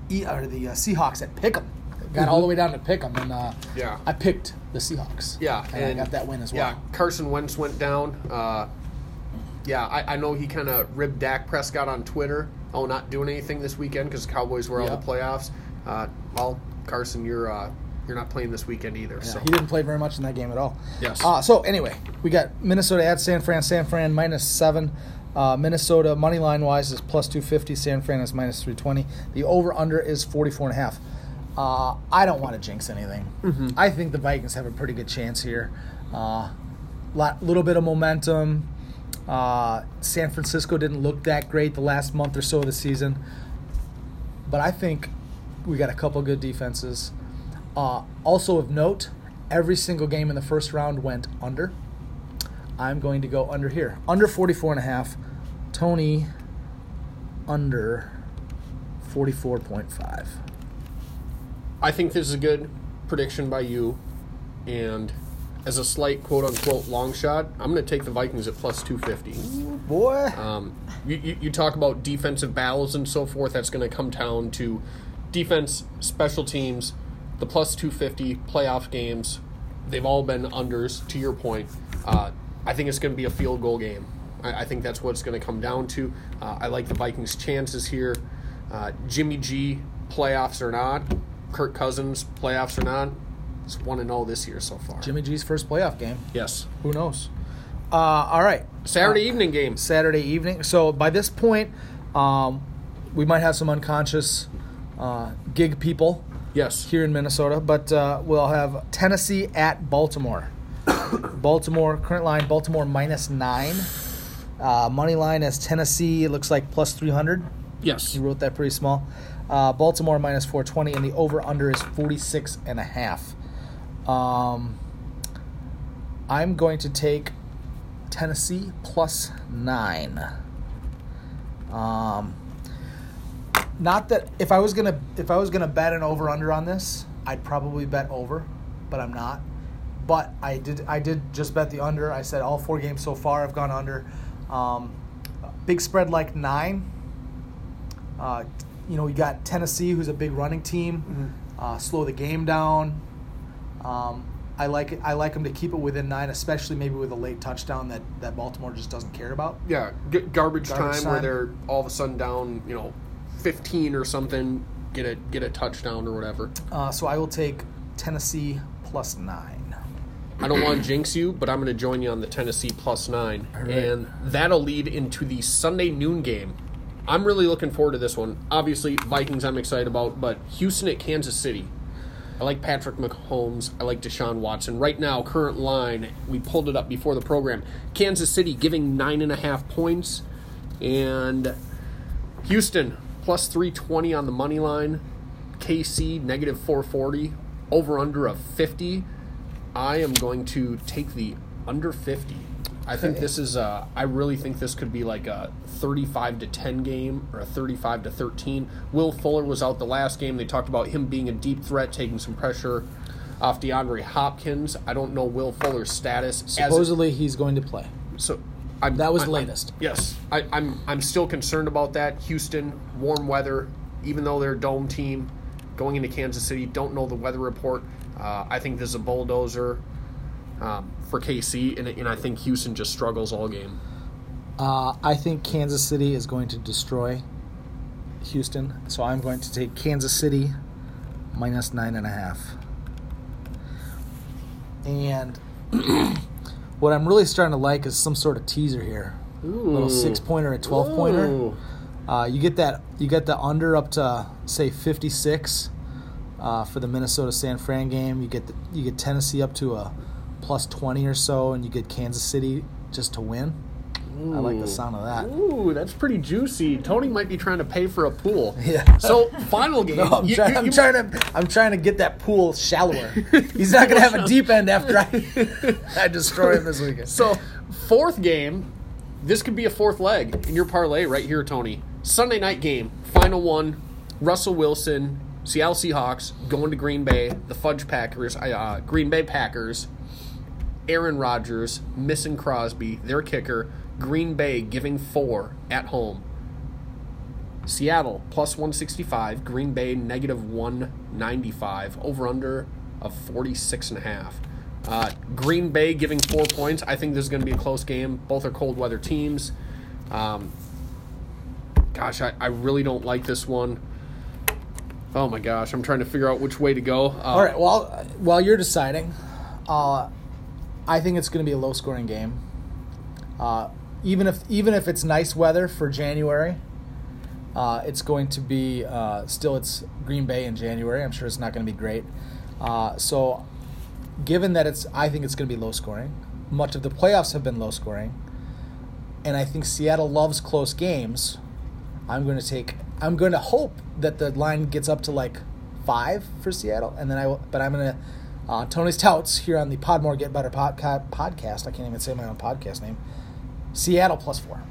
[SPEAKER 1] e, or the uh, Seahawks at Pick'em. Got all the way down to Pick'em, and uh,
[SPEAKER 2] Yeah.
[SPEAKER 1] I picked the Seahawks.
[SPEAKER 2] Yeah,
[SPEAKER 1] and, I got that win as well.
[SPEAKER 2] Yeah, Carson Wentz went down. Uh, yeah, I, I know he kind of ribbed Dak Prescott on Twitter. Oh, not doing anything this weekend because Cowboys were out of the playoffs. Uh, well, Carson, you're uh, you're not playing this weekend either.
[SPEAKER 1] Yeah,
[SPEAKER 2] so
[SPEAKER 1] he didn't play very much in that game at all.
[SPEAKER 2] Yes.
[SPEAKER 1] Uh, so anyway, we got Minnesota at San Fran. San Fran minus seven. Uh, Minnesota money line wise is plus two fifty. San Fran is minus three twenty. The over under is forty four and a half. Uh, I don't want to jinx anything. I think the Vikings have a pretty good chance here. Uh, lot, little bit of momentum. Uh, San Francisco didn't look that great the last month or so of the season, but I think we got a couple good defenses. Uh, also of note, every single game in the first round went under. I'm going to go under here. Under 44 and a half. Tony under 44.5.
[SPEAKER 2] I think this is a good prediction by you, and as a slight quote unquote long shot, I'm going to take the Vikings at plus 250.
[SPEAKER 1] Boy.
[SPEAKER 2] Um, you, you, you talk about defensive battles and so forth. That's going to come down to defense, special teams, the plus 250 playoff games. They've all been unders, to your point. Uh, I think it's going to be a field goal game. I, I think that's what it's going to come down to. Uh, I like the Vikings' chances here. Uh, Jimmy G, playoffs or not, Kirk Cousins, playoffs or not, it's 1 and 0 this year so far.
[SPEAKER 1] Jimmy G's first playoff game.
[SPEAKER 2] Yes.
[SPEAKER 1] Who knows? Uh, all right.
[SPEAKER 2] Saturday
[SPEAKER 1] Uh,
[SPEAKER 2] evening game.
[SPEAKER 1] Saturday evening. So by this point, um, we might have some unconscious uh, gig people
[SPEAKER 2] Yes.
[SPEAKER 1] here in Minnesota, but uh, we'll have Tennessee at Baltimore. (coughs) Baltimore current line Baltimore minus nine. Uh, money line as Tennessee it looks like plus three hundred.
[SPEAKER 2] Yes.
[SPEAKER 1] You wrote that pretty small. Uh, Baltimore minus 420, and the over under is 46 and a half. Um, I'm going to take Tennessee plus nine. Um, not that if I was gonna if I was gonna bet an over under on this, I'd probably bet over, but I'm not. But I did I did just bet the under. I said all four games so far have gone under. Um, big spread like nine. Uh, you know, you got Tennessee, who's a big running team. Uh, slow the game down. Um, I like it. I like them to keep it within nine, especially maybe with a late touchdown that, that Baltimore just doesn't care about.
[SPEAKER 2] Yeah, g- garbage,
[SPEAKER 1] Garbage
[SPEAKER 2] time, where they're all of a sudden down, you know, 15 or something, get a get a touchdown or whatever.
[SPEAKER 1] Uh, so I will take Tennessee plus nine.
[SPEAKER 2] I don't want to jinx you, but I'm going to join you on the Tennessee plus nine,
[SPEAKER 1] right.
[SPEAKER 2] and that'll lead into the Sunday noon game. I'm really looking forward to this one. Obviously, Vikings I'm excited about, but Houston at Kansas City. I like Patrick Mahomes. I like Deshaun Watson. Right now, current line, we pulled it up before the program. Kansas City giving nine and a half points, and Houston plus 320 on the money line. KC negative 440. Over under of 50. I am going to take the under 50. I think this is uh I really think this could be like a 35 to 10 game or a 35 to 13. Will Fuller was out the last game. They talked about him being a deep threat, taking some pressure off DeAndre Hopkins. I don't know Will Fuller's status.
[SPEAKER 1] Supposedly he's going to play.
[SPEAKER 2] so I'm,
[SPEAKER 1] That was the
[SPEAKER 2] I'm-
[SPEAKER 1] latest.
[SPEAKER 2] yes, I, I'm. I'm still concerned about that. Houston, warm weather, even though they're a dome team, going into Kansas City, don't know the weather report. Uh, I think this is a bulldozer um, for KC, and, and I think Houston just struggles all game.
[SPEAKER 1] Uh, I think Kansas City is going to destroy Houston, so I'm going to take Kansas City minus nine and a half. And (clears throat) what I'm really starting to like is some sort of teaser here. A little six pointer, a twelve pointer. Uh, you get that. You get the under up to say 56 uh, for the Minnesota San Fran game. You get the, you get Tennessee up to a plus 20 or so, and you get Kansas City just to win. I like the sound of that.
[SPEAKER 2] Ooh, that's pretty juicy. Tony might be trying to pay for a pool. (laughs)
[SPEAKER 1] Yeah.
[SPEAKER 2] So final (laughs) game.
[SPEAKER 1] No, I'm,
[SPEAKER 2] you-
[SPEAKER 1] trying,
[SPEAKER 2] you-
[SPEAKER 1] I'm
[SPEAKER 2] you-
[SPEAKER 1] trying to. I'm trying to get that pool shallower. (laughs) He's not going to have a deep end after I, I destroy him this weekend.
[SPEAKER 2] So, fourth game, this could be a fourth leg in your parlay right here, Tony. Sunday night game, final one. Russell Wilson, Seattle Seahawks going to Green Bay. The Fudge Packers, uh, Green Bay Packers. Aaron Rodgers missing Crosby, their kicker. Green Bay giving four at home. Seattle plus 165, Green Bay negative 195, over under of 46 and a half. Uh, Green Bay giving four points. I think this is going to be a close game. Both are cold weather teams. Um, gosh, I, I really don't like this one. Oh my gosh, I'm trying to figure out which way to go. Uh,
[SPEAKER 1] All right. Well, while you're deciding, uh, I think it's going to be a low scoring game. Uh, even if even if it's nice weather for January, Uh, it's going to be uh, still it's Green Bay in January. I'm sure it's not going to be great. Uh, so, given that it's, I think it's going to be low scoring. Much of the playoffs have been low scoring, and I think Seattle loves close games. I'm going to take. I'm going to hope that the line gets up to like five for Seattle, and then I. will- But I'm going to. Uh, Tony's touts here on the Podmore Get Better podca- podcast. I can't even say my own podcast name. Seattle plus four.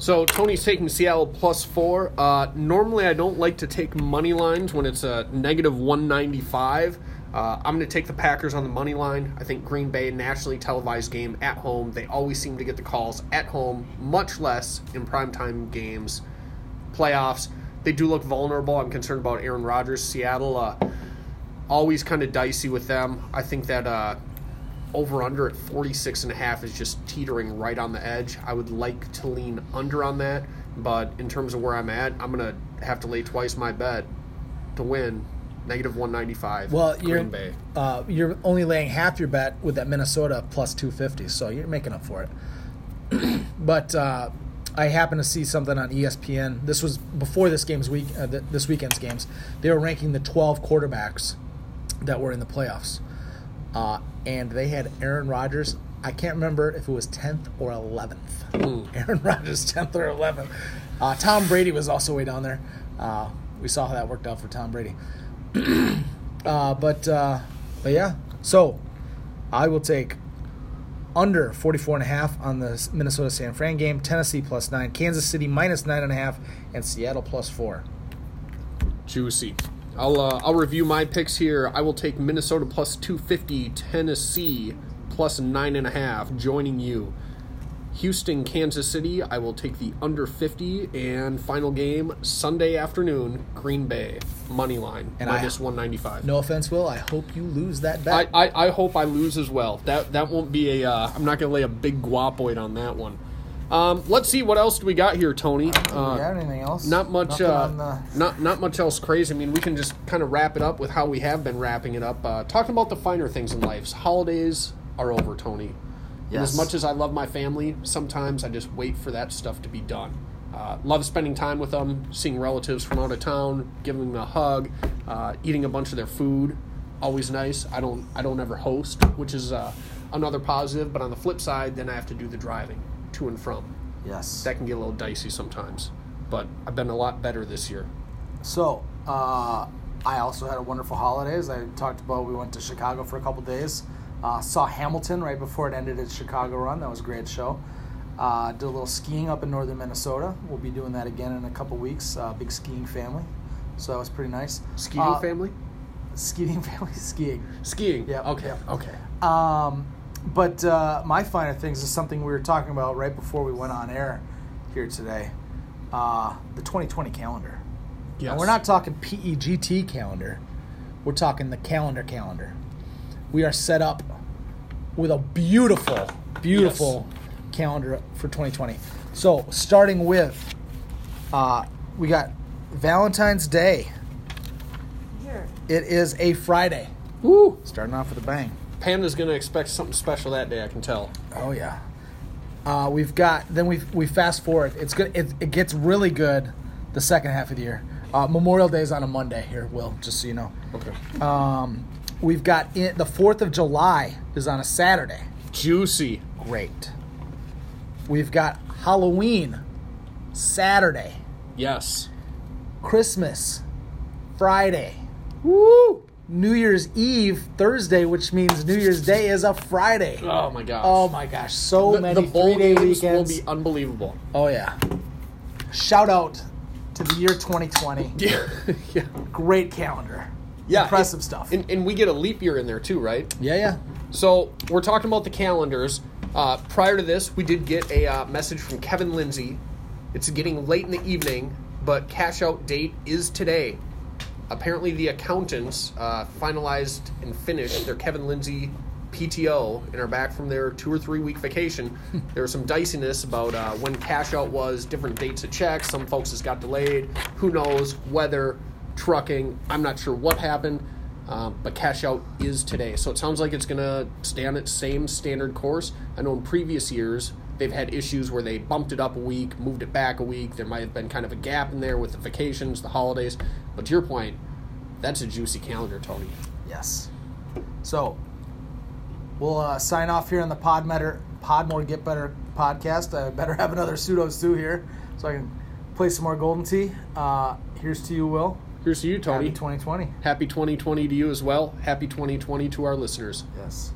[SPEAKER 2] So Tony's taking Seattle plus four. Uh, normally, I don't like to take money lines when it's a negative one ninety five. Uh, I'm going to take the Packers on the money line. I think Green Bay nationally televised game at home. They always seem to get the calls at home, much less in primetime games, playoffs. They do look vulnerable. I'm concerned about Aaron Rodgers. Seattle, uh, always kind of dicey with them. I think that uh, over under at 46 and a half is just teetering right on the edge. I would like to lean under on that, but in terms of where I'm at, I'm going to have to lay twice my bet to win. Negative 195.
[SPEAKER 1] Well,
[SPEAKER 2] Green
[SPEAKER 1] you're
[SPEAKER 2] Bay.
[SPEAKER 1] uh, you're only laying half your bet with that Minnesota plus two fifty, so you're making up for it. (clears throat) but uh, I happened to see something on ESPN. This was before this game's week, uh, th- this weekend's games. They were ranking the twelve quarterbacks that were in the playoffs, uh, and they had Aaron Rodgers. I can't remember if it was tenth or eleventh. Aaron Rodgers tenth or eleventh. Uh, Tom Brady was also way down there. Uh, we saw how that worked out for Tom Brady. (clears throat) Uh, but uh, but yeah, so I will take under 44 and a half on the Minnesota San Fran game, Tennessee plus 9, Kansas City minus 9 and a half and Seattle plus 4.
[SPEAKER 2] Juicy. I'll uh, I'll review my picks here. I will take Minnesota plus 250, Tennessee plus nine and a half, joining you. Houston, Kansas City. I will take the under 50 and final game Sunday afternoon. Green Bay money line
[SPEAKER 1] And I-
[SPEAKER 2] minus 195.
[SPEAKER 1] No offense, Will, I hope you lose that
[SPEAKER 2] I,
[SPEAKER 1] bet.
[SPEAKER 2] I, I hope I lose as well. That that won't be a. Uh, I'm not gonna lay a big guapoid on that one. Um, let's see what else do we got here, Tony. Uh,
[SPEAKER 1] got anything else?
[SPEAKER 2] not much. Uh,
[SPEAKER 1] the-
[SPEAKER 2] not not much else crazy. I mean, we can just kind of wrap it up with how we have been wrapping it up. Uh, talking about the finer things in life. Holidays are over, Tony. And
[SPEAKER 1] Yes.
[SPEAKER 2] as much as I love my family, sometimes I just wait for that stuff to be done. Uh, love spending time with them, seeing relatives from out of town, giving them a hug, uh, eating a bunch of their food. Always nice. I don't I don't ever host, which is uh, another positive. But on the flip side, then I have to do the driving to and from.
[SPEAKER 1] Yes.
[SPEAKER 2] That can get a little dicey sometimes. But I've been a lot better this year.
[SPEAKER 1] So, uh, I also had a wonderful holidays. I talked about we went to Chicago for a couple days. Uh, saw Hamilton right before it ended its Chicago run. That was a great show. Uh, did a little skiing up in northern Minnesota. We'll be doing that again in a couple weeks. Uh, big skiing family. So that was pretty nice.
[SPEAKER 2] Skiing
[SPEAKER 1] Uh,
[SPEAKER 2] family? (laughs)
[SPEAKER 1] Skiing family, skiing.
[SPEAKER 2] Skiing.
[SPEAKER 1] Yeah.
[SPEAKER 2] Okay.
[SPEAKER 1] yep.
[SPEAKER 2] Okay.
[SPEAKER 1] Um, but uh, my finer things is something we were talking about right before we went on air here today. Uh, the 2020 calendar.
[SPEAKER 2] Yes.
[SPEAKER 1] And we're not talking PEGT calendar. We're talking the calendar calendar. We are set up with a beautiful, beautiful calendar for 2020. So starting with, uh, we got Valentine's Day.
[SPEAKER 3] Here.
[SPEAKER 1] It is a Friday.
[SPEAKER 2] Woo!
[SPEAKER 1] Starting off with a bang.
[SPEAKER 2] Panda's gonna expect something special that day. I can tell.
[SPEAKER 1] Oh yeah. Uh, we've got then we we fast forward. It's good. It, it gets really good the second half of the year. Uh, Memorial Day is on a Monday here, Will. Just so you know.
[SPEAKER 2] Okay.
[SPEAKER 1] Um, we've got in, the Fourth of July is on a Saturday.
[SPEAKER 2] Juicy.
[SPEAKER 1] Great. We've got Halloween Saturday,
[SPEAKER 2] Yes.
[SPEAKER 1] Christmas Friday,
[SPEAKER 2] Woo!
[SPEAKER 1] New Year's Eve Thursday, which means New Year's Day is a Friday.
[SPEAKER 2] Oh my gosh.
[SPEAKER 1] Oh my gosh, so
[SPEAKER 2] the,
[SPEAKER 1] many
[SPEAKER 2] the bowl
[SPEAKER 1] three-day
[SPEAKER 2] games will be unbelievable.
[SPEAKER 1] Oh yeah. Shout out to the year 2020.
[SPEAKER 2] Yeah. (laughs) yeah.
[SPEAKER 1] Great calendar.
[SPEAKER 2] Yeah.
[SPEAKER 1] Impressive
[SPEAKER 2] and-
[SPEAKER 1] stuff.
[SPEAKER 2] And, and we get a leap year in there too, right?
[SPEAKER 1] yeah, yeah.
[SPEAKER 2] So we're talking about the calendars. Uh, prior to this, we did get a uh, message from Kevin Lindsay. It's getting late in the evening, but cash out date is today. Apparently, the accountants uh, finalized and finished their Kevin Lindsay PTO and are back from their two or three week vacation. (laughs) there was some diciness about uh, when cash out was, different dates of checks. Some folks has got delayed. Who knows? Weather, trucking. I'm not sure what happened. Um, but cash out is today. So it sounds like it's going to stay on its same standard course. I know in previous years, they've had issues where they bumped it up a week, moved it back a week. There might have been kind of a gap in there with the vacations, the holidays. But to your point, that's a juicy calendar, Tony.
[SPEAKER 1] Yes. So we'll uh, sign off here on the Podmeter Podmore Get Better podcast. I better have another pseudo stew here, so I can play some more Golden Tee. Uh, here's to you, Will.
[SPEAKER 2] Here's to you, Tony.
[SPEAKER 1] Happy 2020.
[SPEAKER 2] Happy 2020 to you as well. Happy 2020 to our listeners.
[SPEAKER 1] Yes.